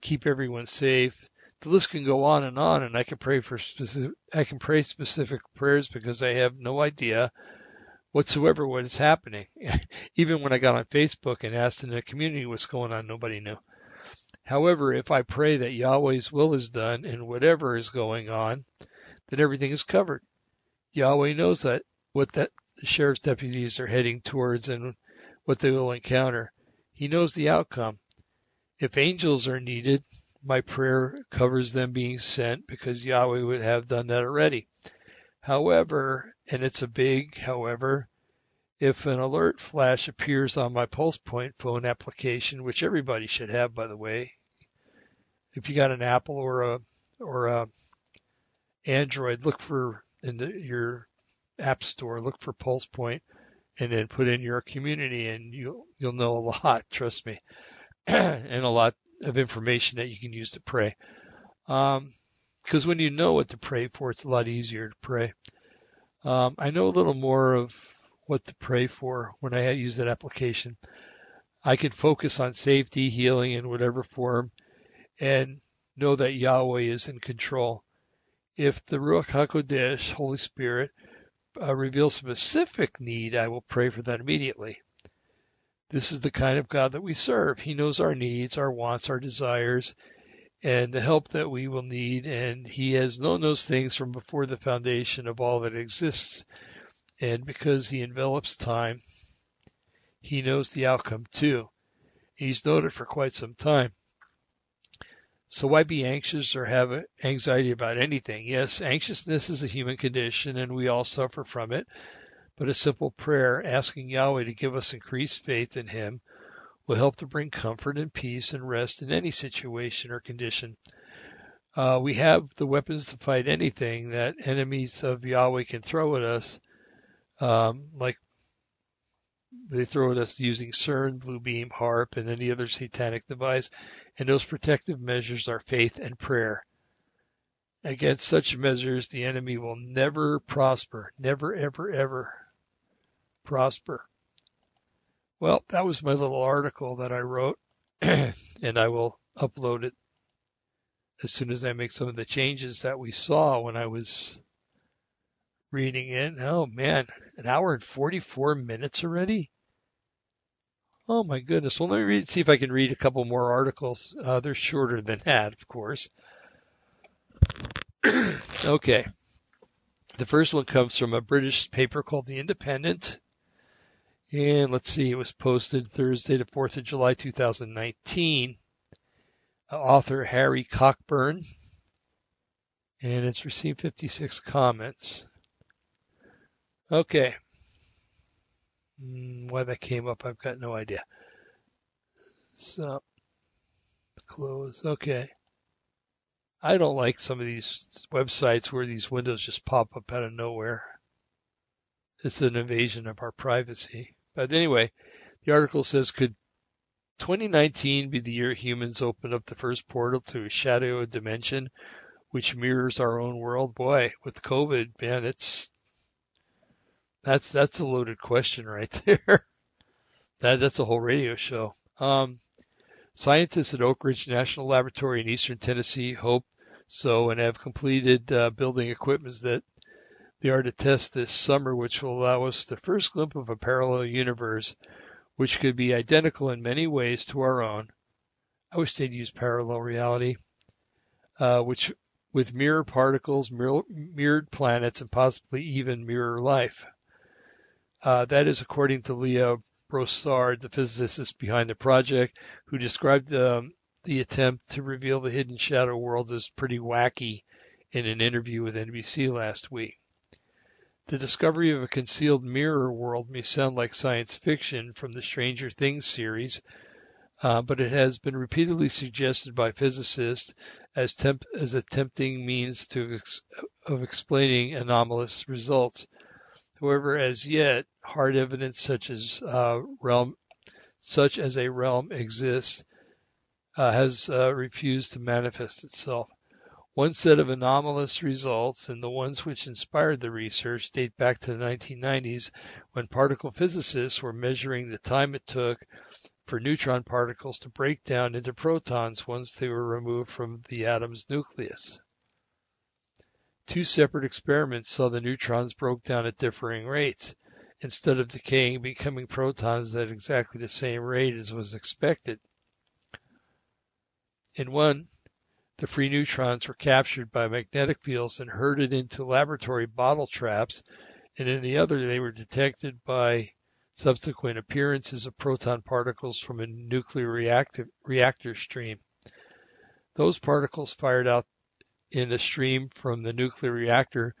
keep everyone safe. The list can go on and on, and I can pray for specific, I can pray specific prayers because I have no idea whatsoever what is happening. [LAUGHS] Even when I got on Facebook and asked in the community what's going on, nobody knew. However, if I pray that Yahweh's will is done and whatever is going on, then everything is covered. Yahweh knows that what that the sheriff's deputies are heading towards and what they will encounter. He knows the outcome. If angels are needed, my prayer covers them being sent because Yahweh would have done that already. However, and it's a big however, if an alert flash appears on my PulsePoint phone application, which everybody should have, by the way, if you got an Apple or a or a Android, look for in the, your app store, look for PulsePoint, and then put in your community, and you'll you'll know a [LAUGHS] lot. Trust me, [CLEARS THROAT] and a lot of information that you can use to pray. Um, because when you know what to pray for, it's a lot easier to pray. Um, I know a little more of what to pray for when I use that application. I can focus on safety, healing in whatever form, and know that Yahweh is in control. If the Ruach HaKodesh, Holy Spirit, uh, reveals specific need, I will pray for that immediately. This is the kind of God that we serve. He knows our needs, our wants, our desires, and the help that we will need. And he has known those things from before the foundation of all that exists. And because he envelops time, he knows the outcome too. He's known it for quite some time. So why be anxious or have anxiety about anything? Yes, anxiousness is a human condition and we all suffer from it. But a simple prayer asking Yahweh to give us increased faith in him will help to bring comfort and peace and rest in any situation or condition. Uh, we have the weapons to fight anything that enemies of Yahweh can throw at us, um, like they throw at us using CERN, Blue Beam, HAARP, and any other satanic device. And those protective measures are faith and prayer. Against such measures, the enemy will never prosper, never, ever, ever prosper. Well, that was my little article that I wrote, [CLEARS THROAT] and I will upload it as soon as I make some of the changes that we saw when I was reading it. Oh man, an hour and 44 minutes already? Oh my goodness. Well, let me read, see if I can read a couple more articles. Uh, they're shorter than that, of course. [CLEARS THROAT] okay. The first one comes from a British paper called The Independent. And let's see, it was posted Thursday, the 4th of July, 2019. Uh, author Harry Cockburn And it's received 56 comments. Okay. Mm, why that came up, I've got no idea. So, close. Okay. I don't like some of these websites where these windows just pop up out of nowhere. It's an invasion of our privacy. But anyway, the article says, could 2019 be the year humans open up the first portal to a shadow dimension which mirrors our own world? Boy, with COVID, man, it's that's that's a loaded question right [LAUGHS] there. that that's a whole radio show. Um, scientists at Oak Ridge National Laboratory in eastern Tennessee hope so and have completed uh, building equipment that they are to test this summer, which will allow us the first glimpse of a parallel universe, which could be identical in many ways to our own. I wish they'd use parallel reality, uh, which with mirror particles, mirror, mirrored planets, and possibly even mirror life. Uh, that is according to Leah Broussard, the physicist behind the project, who described um, the attempt to reveal the hidden shadow world as pretty wacky in an interview with NBC last week. The discovery of a concealed mirror world may sound like science fiction from the Stranger Things series, uh, but it has been repeatedly suggested by physicists as, temp- as a tempting means to ex- of explaining anomalous results. However, as yet, hard evidence such as uh, realm, such as a realm exists, uh, has uh, refused to manifest itself. One set of anomalous results, and the ones which inspired the research, date back to the 1990s when particle physicists were measuring the time it took for neutron particles to break down into protons once they were removed from the atom's nucleus. Two separate experiments saw the neutrons broke down at differing rates, instead of decaying becoming protons at exactly the same rate as was expected. In one, the free neutrons were captured by magnetic fields and herded into laboratory bottle traps, and in the other they were detected by subsequent appearances of proton particles from a nuclear reactor stream. Those particles fired out in a stream from the nuclear reactor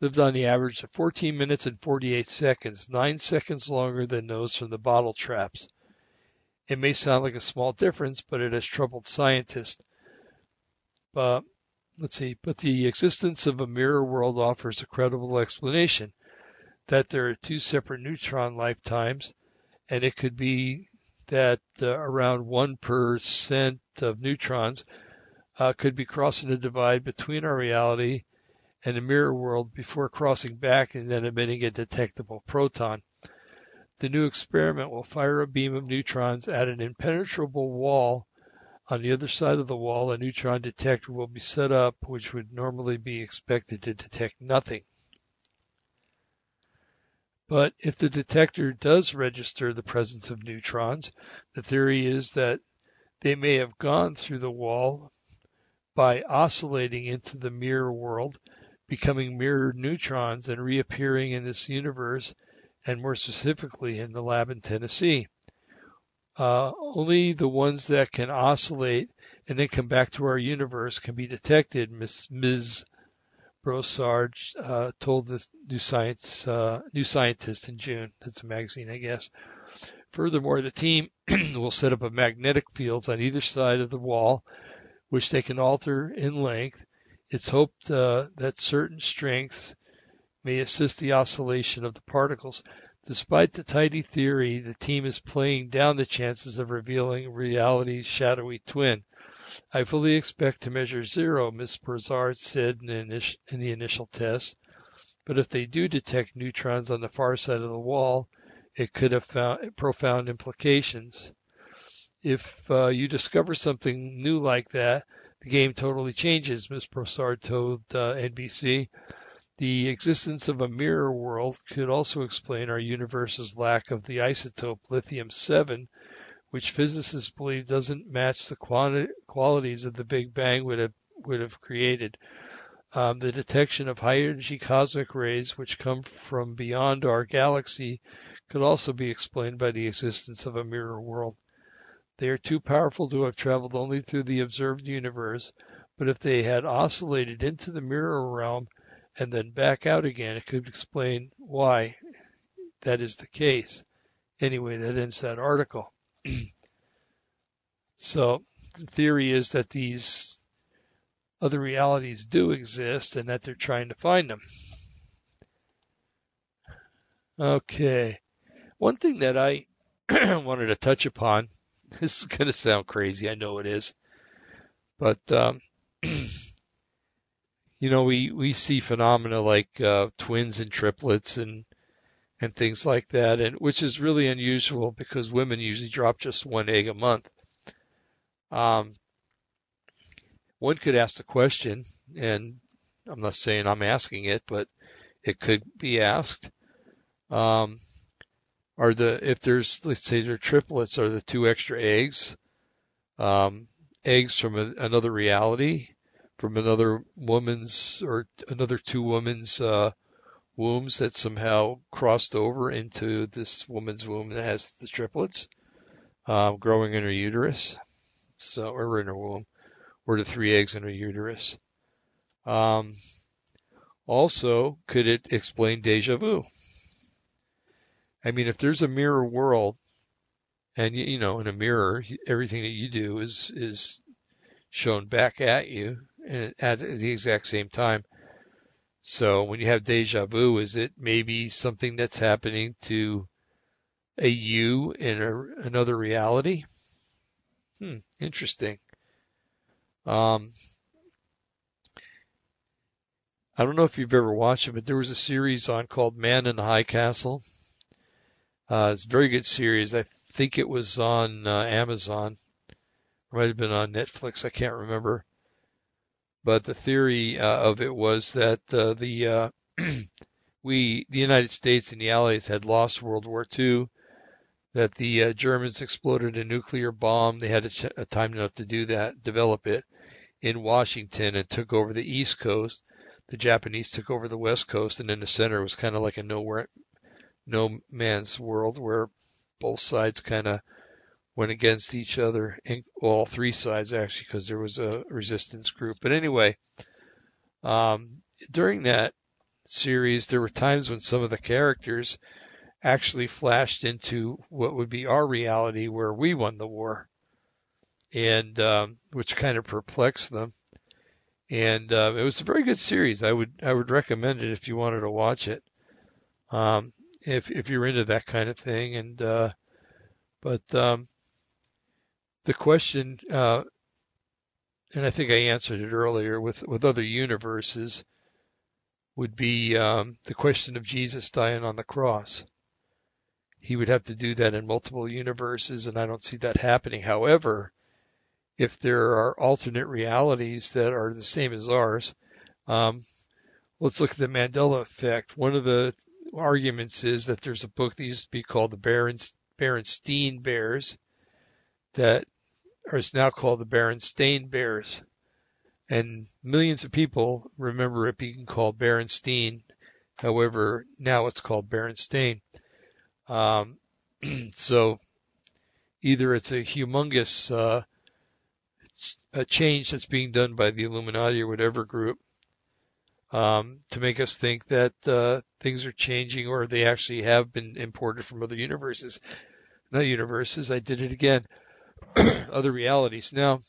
lived on the average of 14 minutes and 48 seconds, nine seconds longer than those from the bottle traps. It may sound like a small difference, but it has troubled scientists. But let's see, but the existence of a mirror world offers a credible explanation that there are two separate neutron lifetimes, and it could be that uh, around 1% of neutrons uh, could be crossing the divide between our reality and the mirror world before crossing back and then emitting a detectable proton. The new experiment will fire a beam of neutrons at an impenetrable wall. On the other side of the wall, a neutron detector will be set up, which would normally be expected to detect nothing. But if the detector does register the presence of neutrons, the theory is that they may have gone through the wall by oscillating into the mirror world, becoming mirrored neutrons and reappearing in this universe, and more specifically in the lab in Tennessee. Uh, only the ones that can oscillate and then come back to our universe can be detected, Ms. Ms. Broussard uh, told the New Science uh, New Scientist in June. That's a magazine, I guess. Furthermore, the team [CLEARS THROAT] will set up a magnetic fields on either side of the wall which they can alter in length. It's hoped uh, that certain strengths may assist the oscillation of the particles. Despite the tidy theory, the team is playing down the chances of revealing reality's shadowy twin. I fully expect to measure zero, Ms. Broussard said in, in the initial test. But if they do detect neutrons on the far side of the wall, it could have found profound implications if uh, you discover something new like that, the game totally changes, Ms. Broussard told uh, NBC. The existence of a mirror world could also explain our universe's lack of the isotope lithium-7, which physicists believe doesn't match the quanti- qualities of the Big Bang would have, would have created. Um, the detection of high energy cosmic rays, which come from beyond our galaxy, could also be explained by the existence of a mirror world. They are too powerful to have traveled only through the observed universe, But if they had oscillated into the mirror realm and then back out again, it could explain why that is the case. Anyway, that ends that article. [CLEARS THROAT] so the theory is that these other realities do exist and that they're trying to find them. Okay. One thing that I [CLEARS THROAT] wanted to touch upon, [LAUGHS] this is going to sound crazy, I know it is, but um, [CLEARS THROAT] you know, we, we see phenomena like uh, twins and triplets and and things like that, and which is really unusual because women usually drop just one egg a month. Um, one could ask the question, and I'm not saying I'm asking it, but it could be asked. Um, are the if there's let's say they're triplets, are the two extra eggs um, eggs from a, another reality, from another woman's or another two women's uh, wombs that somehow crossed over into this woman's womb that has the triplets um, growing in her uterus, so or in her womb, or the three eggs in her uterus. Um, also, could it explain deja vu? I mean, if there's a mirror world, and you know, in a mirror, everything that you do is is shown back at you at the exact same time. So when you have deja vu, is it maybe something that's happening to a you in a, another reality? Hmm, interesting. Um, I don't know if you've ever watched it, but there was a series on called Man in the High Castle. Uh, it's a very good series. I think it was on uh, Amazon. It might have been on Netflix. I can't remember. But the theory uh, of it was that uh, the uh, [CLEARS THROAT] we, the United States and the Allies, had lost World War II. That the uh, Germans exploded a nuclear bomb. They had a, ch- a time enough to do that, develop it in Washington, and took over the East Coast. The Japanese took over the West Coast, and in the center was kind of like a nowhere, no man's world where both sides kind of went against each other, and well, all three sides actually, because there was a resistance group. But anyway, um, during that series, there were times when some of the characters actually flashed into what would be our reality, where we won the war, and um, which kind of perplexed them. And uh, it was a very good series. I would I would recommend it if you wanted to watch it. Um, if if you're into that kind of thing, and uh, but um, the question, uh, and I think I answered it earlier with, with other universes, would be um, the question of Jesus dying on the cross. He would have to do that in multiple universes, and I don't see that happening. However, if there are alternate realities that are the same as ours, um, let's look at the Mandela effect. One of the arguments is that there's a book that used to be called the Berenstein Bears that is now called the Berenstain Bears. And millions of people remember it being called Berenstein. However, now it's called Berenstain. Um, [CLEARS THROAT] so either it's a humongous uh, a change that's being done by the Illuminati or whatever group um, to make us think that uh, things are changing or they actually have been imported from other universes. Not universes, I did it again. [CLEARS THROAT] other realities. Now,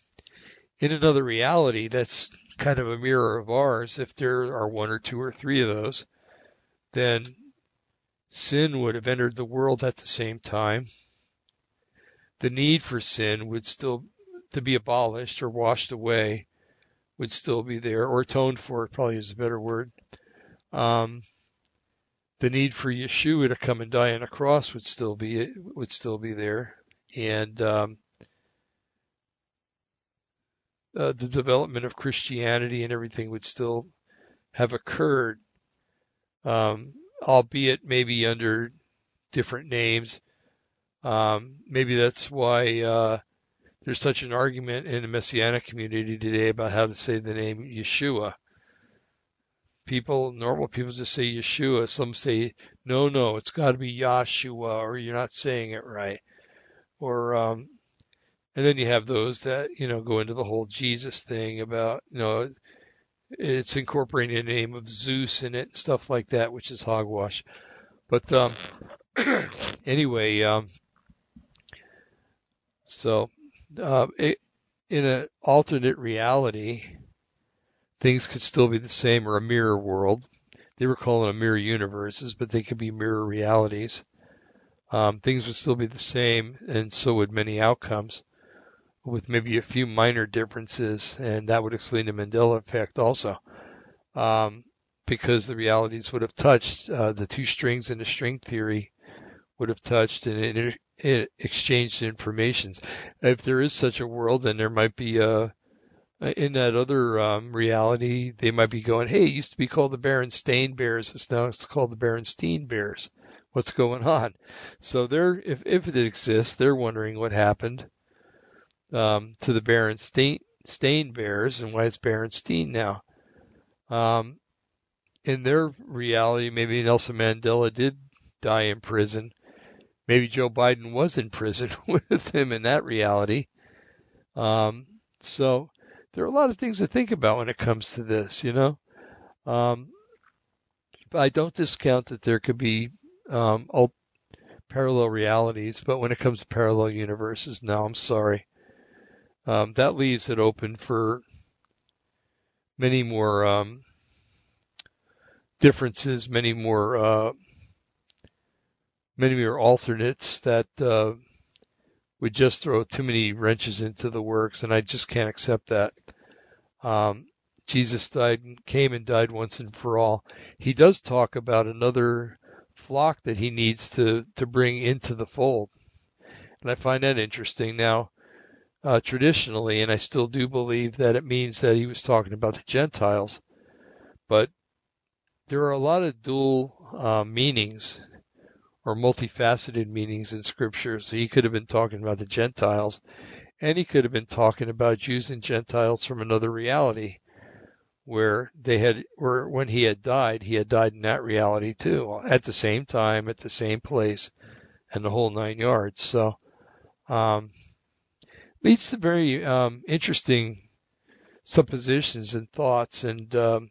in another reality that's kind of a mirror of ours, if there are one or two or three of those, then sin would have entered the world at the same time. The need for sin would still to be abolished or washed away would still be there, or atoned for probably is a better word. Um, the need for Yeshua to come and die on a cross would still be would still be there, and um, uh, the development of Christianity and everything would still have occurred, um, albeit maybe under different names. Um, maybe that's why uh, there's such an argument in the Messianic community today about how to say the name Yeshua. People, normal people just say Yeshua. Some say, no, no, it's got to be Yahshua, or you're not saying it right. Or um, And then you have those that, you know, go into the whole Jesus thing about, you know, it's incorporating the name of Zeus in it and stuff like that, which is hogwash. But um, [CLEARS THROAT] anyway, um, so uh, it, in an alternate reality, things could still be the same or a mirror world. They were calling them mirror universes, but they could be mirror realities. Um, things would still be the same, and so would many outcomes with maybe a few minor differences, and that would explain the Mandela effect also, um, because the realities would have touched uh, the two strings in the string theory would have touched and it exchanged information. If there is such a world, then there might be a in that other um, reality, they might be going, "Hey, it used to be called the Berenstain Bears. It's now it's called the Berenstein Bears. What's going on?" So they're if if it exists, they're wondering what happened um, to the Berenstain Stain Bears and why it's Berenstein now. Um, in their reality, maybe Nelson Mandela did die in prison. Maybe Joe Biden was in prison [LAUGHS] with him in that reality. Um, so there are a lot of things to think about when it comes to this, you know. Um, but I don't discount that there could be um, parallel realities, but when it comes to parallel universes, no, I'm sorry um, that leaves it open for many more um, differences, many more uh, many more alternates that uh, would just throw too many wrenches into the works, and I just can't accept that. Um, Jesus died, came and died once and for all. He does talk about another flock that he needs to to bring into the fold, and I find that interesting. Now, uh, traditionally, and I still do believe that it means that he was talking about the Gentiles. But there are a lot of dual uh, meanings or multifaceted meanings in Scripture. So he could have been talking about the Gentiles, and he could have been talking about Jews and Gentiles from another reality, where they had, where when he had died, he had died in that reality too, at the same time, at the same place, and the whole nine yards. So. Um, leads to very um, interesting suppositions and thoughts and um,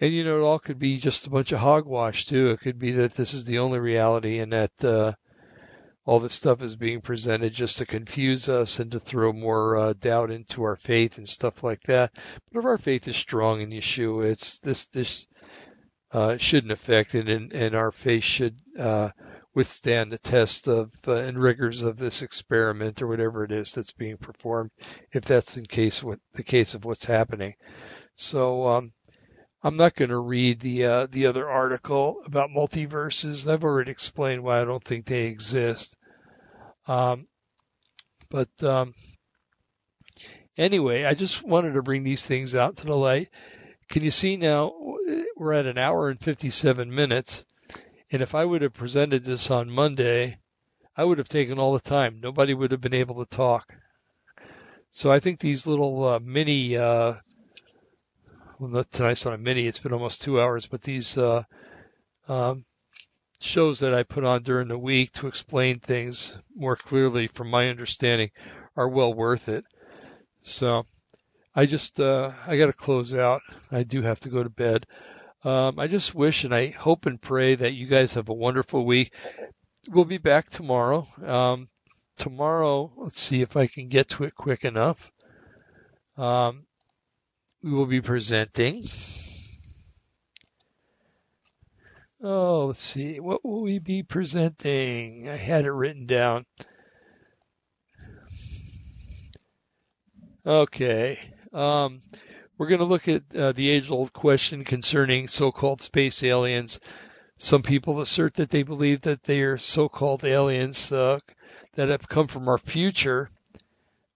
and you know it all could be just a bunch of hogwash too. It could be that this is the only reality and that uh, all this stuff is being presented just to confuse us and to throw more uh, doubt into our faith and stuff like that. But if our faith is strong in Yeshua it's this this uh, shouldn't affect it and, and our faith should uh, withstand the test of uh, and rigors of this experiment or whatever it is that's being performed, if that's in case what the case of what's happening. So um, I'm not going to read the uh, the other article about multiverses. I've already explained why I don't think they exist. Um, but um, anyway, I just wanted to bring these things out to the light. Can you see now? We're at an hour and 57 minutes. And if I would have presented this on Monday, I would have taken all the time. Nobody would have been able to talk. So I think these little uh, mini, uh, well, not, tonight's not a mini, it's been almost two hours, but these uh, um, shows that I put on during the week to explain things more clearly from my understanding are well worth it. So I just, uh, I got to close out. I do have to go to bed. Um, I just wish and I hope and pray that you guys have a wonderful week. We'll be back tomorrow. Um, tomorrow, let's see if I can get to it quick enough. Um, we will be presenting. Oh, let's see. What will we be presenting? I had it written down. Okay. Um, we're going to look at uh, the age old question concerning so called space aliens. Some people assert that they believe that they are so called aliens uh, that have come from our future,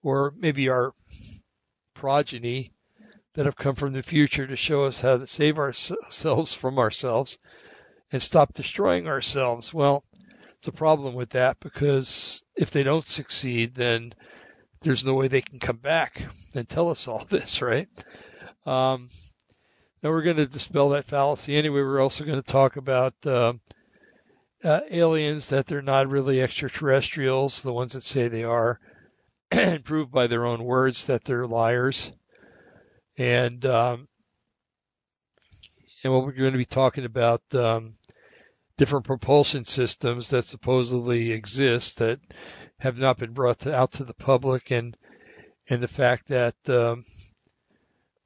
or maybe our progeny that have come from the future to show us how to save ourselves from ourselves and stop destroying ourselves. Well, it's a problem with that because if they don't succeed, then there's no way they can come back and tell us all [LAUGHS] this, right? Um, now we're going to dispel that fallacy anyway. We're also going to talk about uh, uh, aliens that they're not really extraterrestrials, the ones that say they are, [CLEARS THROAT] and prove by their own words that they're liars. And um, and what we're going to be talking about um, different propulsion systems that supposedly exist that have not been brought to, out to the public, and and the fact that um,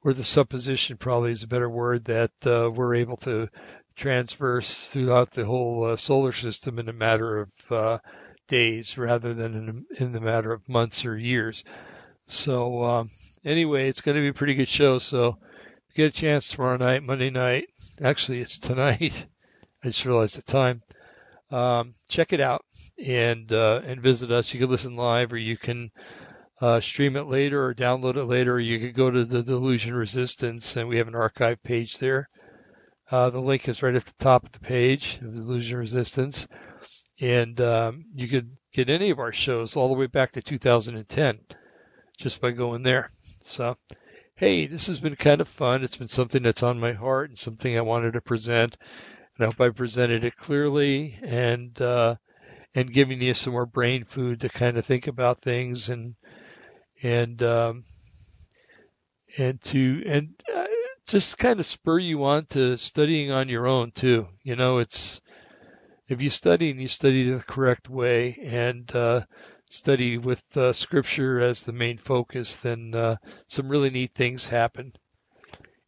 or the supposition probably is a better word that uh, we're able to transverse throughout the whole uh, solar system in a matter of uh, days rather than in, in the matter of months or years. So um, anyway, it's going to be a pretty good show. So get a chance tomorrow night, Monday night, actually it's tonight. [LAUGHS] I just realized the time. Um, check it out and uh, and visit us. You can listen live, or you can uh, stream it later, or download it later. You can go to the Delusion Resistance, and we have an archive page there. Uh, the link is right at the top of the page of Delusion Resistance and um, you could get any of our shows all the way back to 2010 just by going there. So, hey, this has been kind of fun. It's been something that's on my heart and something I wanted to present, and I hope I presented it clearly and uh, and giving you some more brain food to kind of think about things and and um, and to and uh, just kind of spur you on to studying on your own too. You know, it's if you study and you study the correct way and uh, study with uh, scripture as the main focus, then uh, some really neat things happen.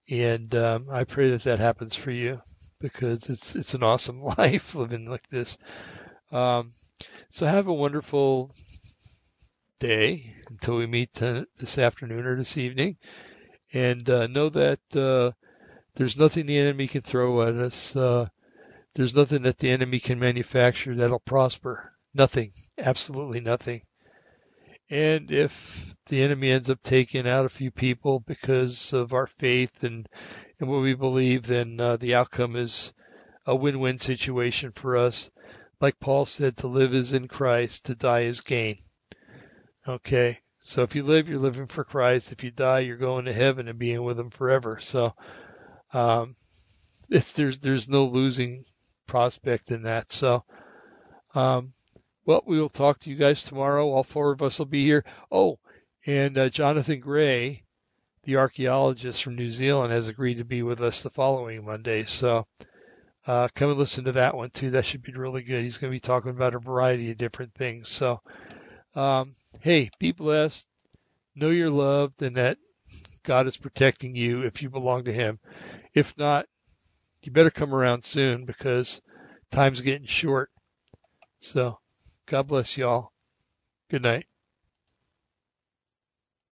And um, I pray that that happens for you because it's it's an awesome [LAUGHS] life living like this. Um, so have a wonderful day until we meet this afternoon or this evening, and uh, know that uh, there's nothing the enemy can throw at us uh, there's nothing that the enemy can manufacture that'll prosper. Nothing. Absolutely nothing. And if the enemy ends up taking out a few people because of our faith and, and what we believe, then uh, the outcome is a win-win situation for us. Like Paul said, to live is in Christ, to die is gain. Okay. So if you live, you're living for Christ. If you die, you're going to heaven and being with him forever. So, um, it's, there's, there's no losing prospect in that. So, um, well, we will talk to you guys tomorrow. All four of us will be here. Oh, and uh, Jonathan Gray, the archaeologist from New Zealand, has agreed to be with us the following Monday. So uh, come and listen to that one too. That should be really good. He's going to be talking about a variety of different things. So, um, hey, be blessed. Know you're loved and that God is protecting you if you belong to Him. If not, you better come around soon because time's getting short. So God bless y'all. Good night.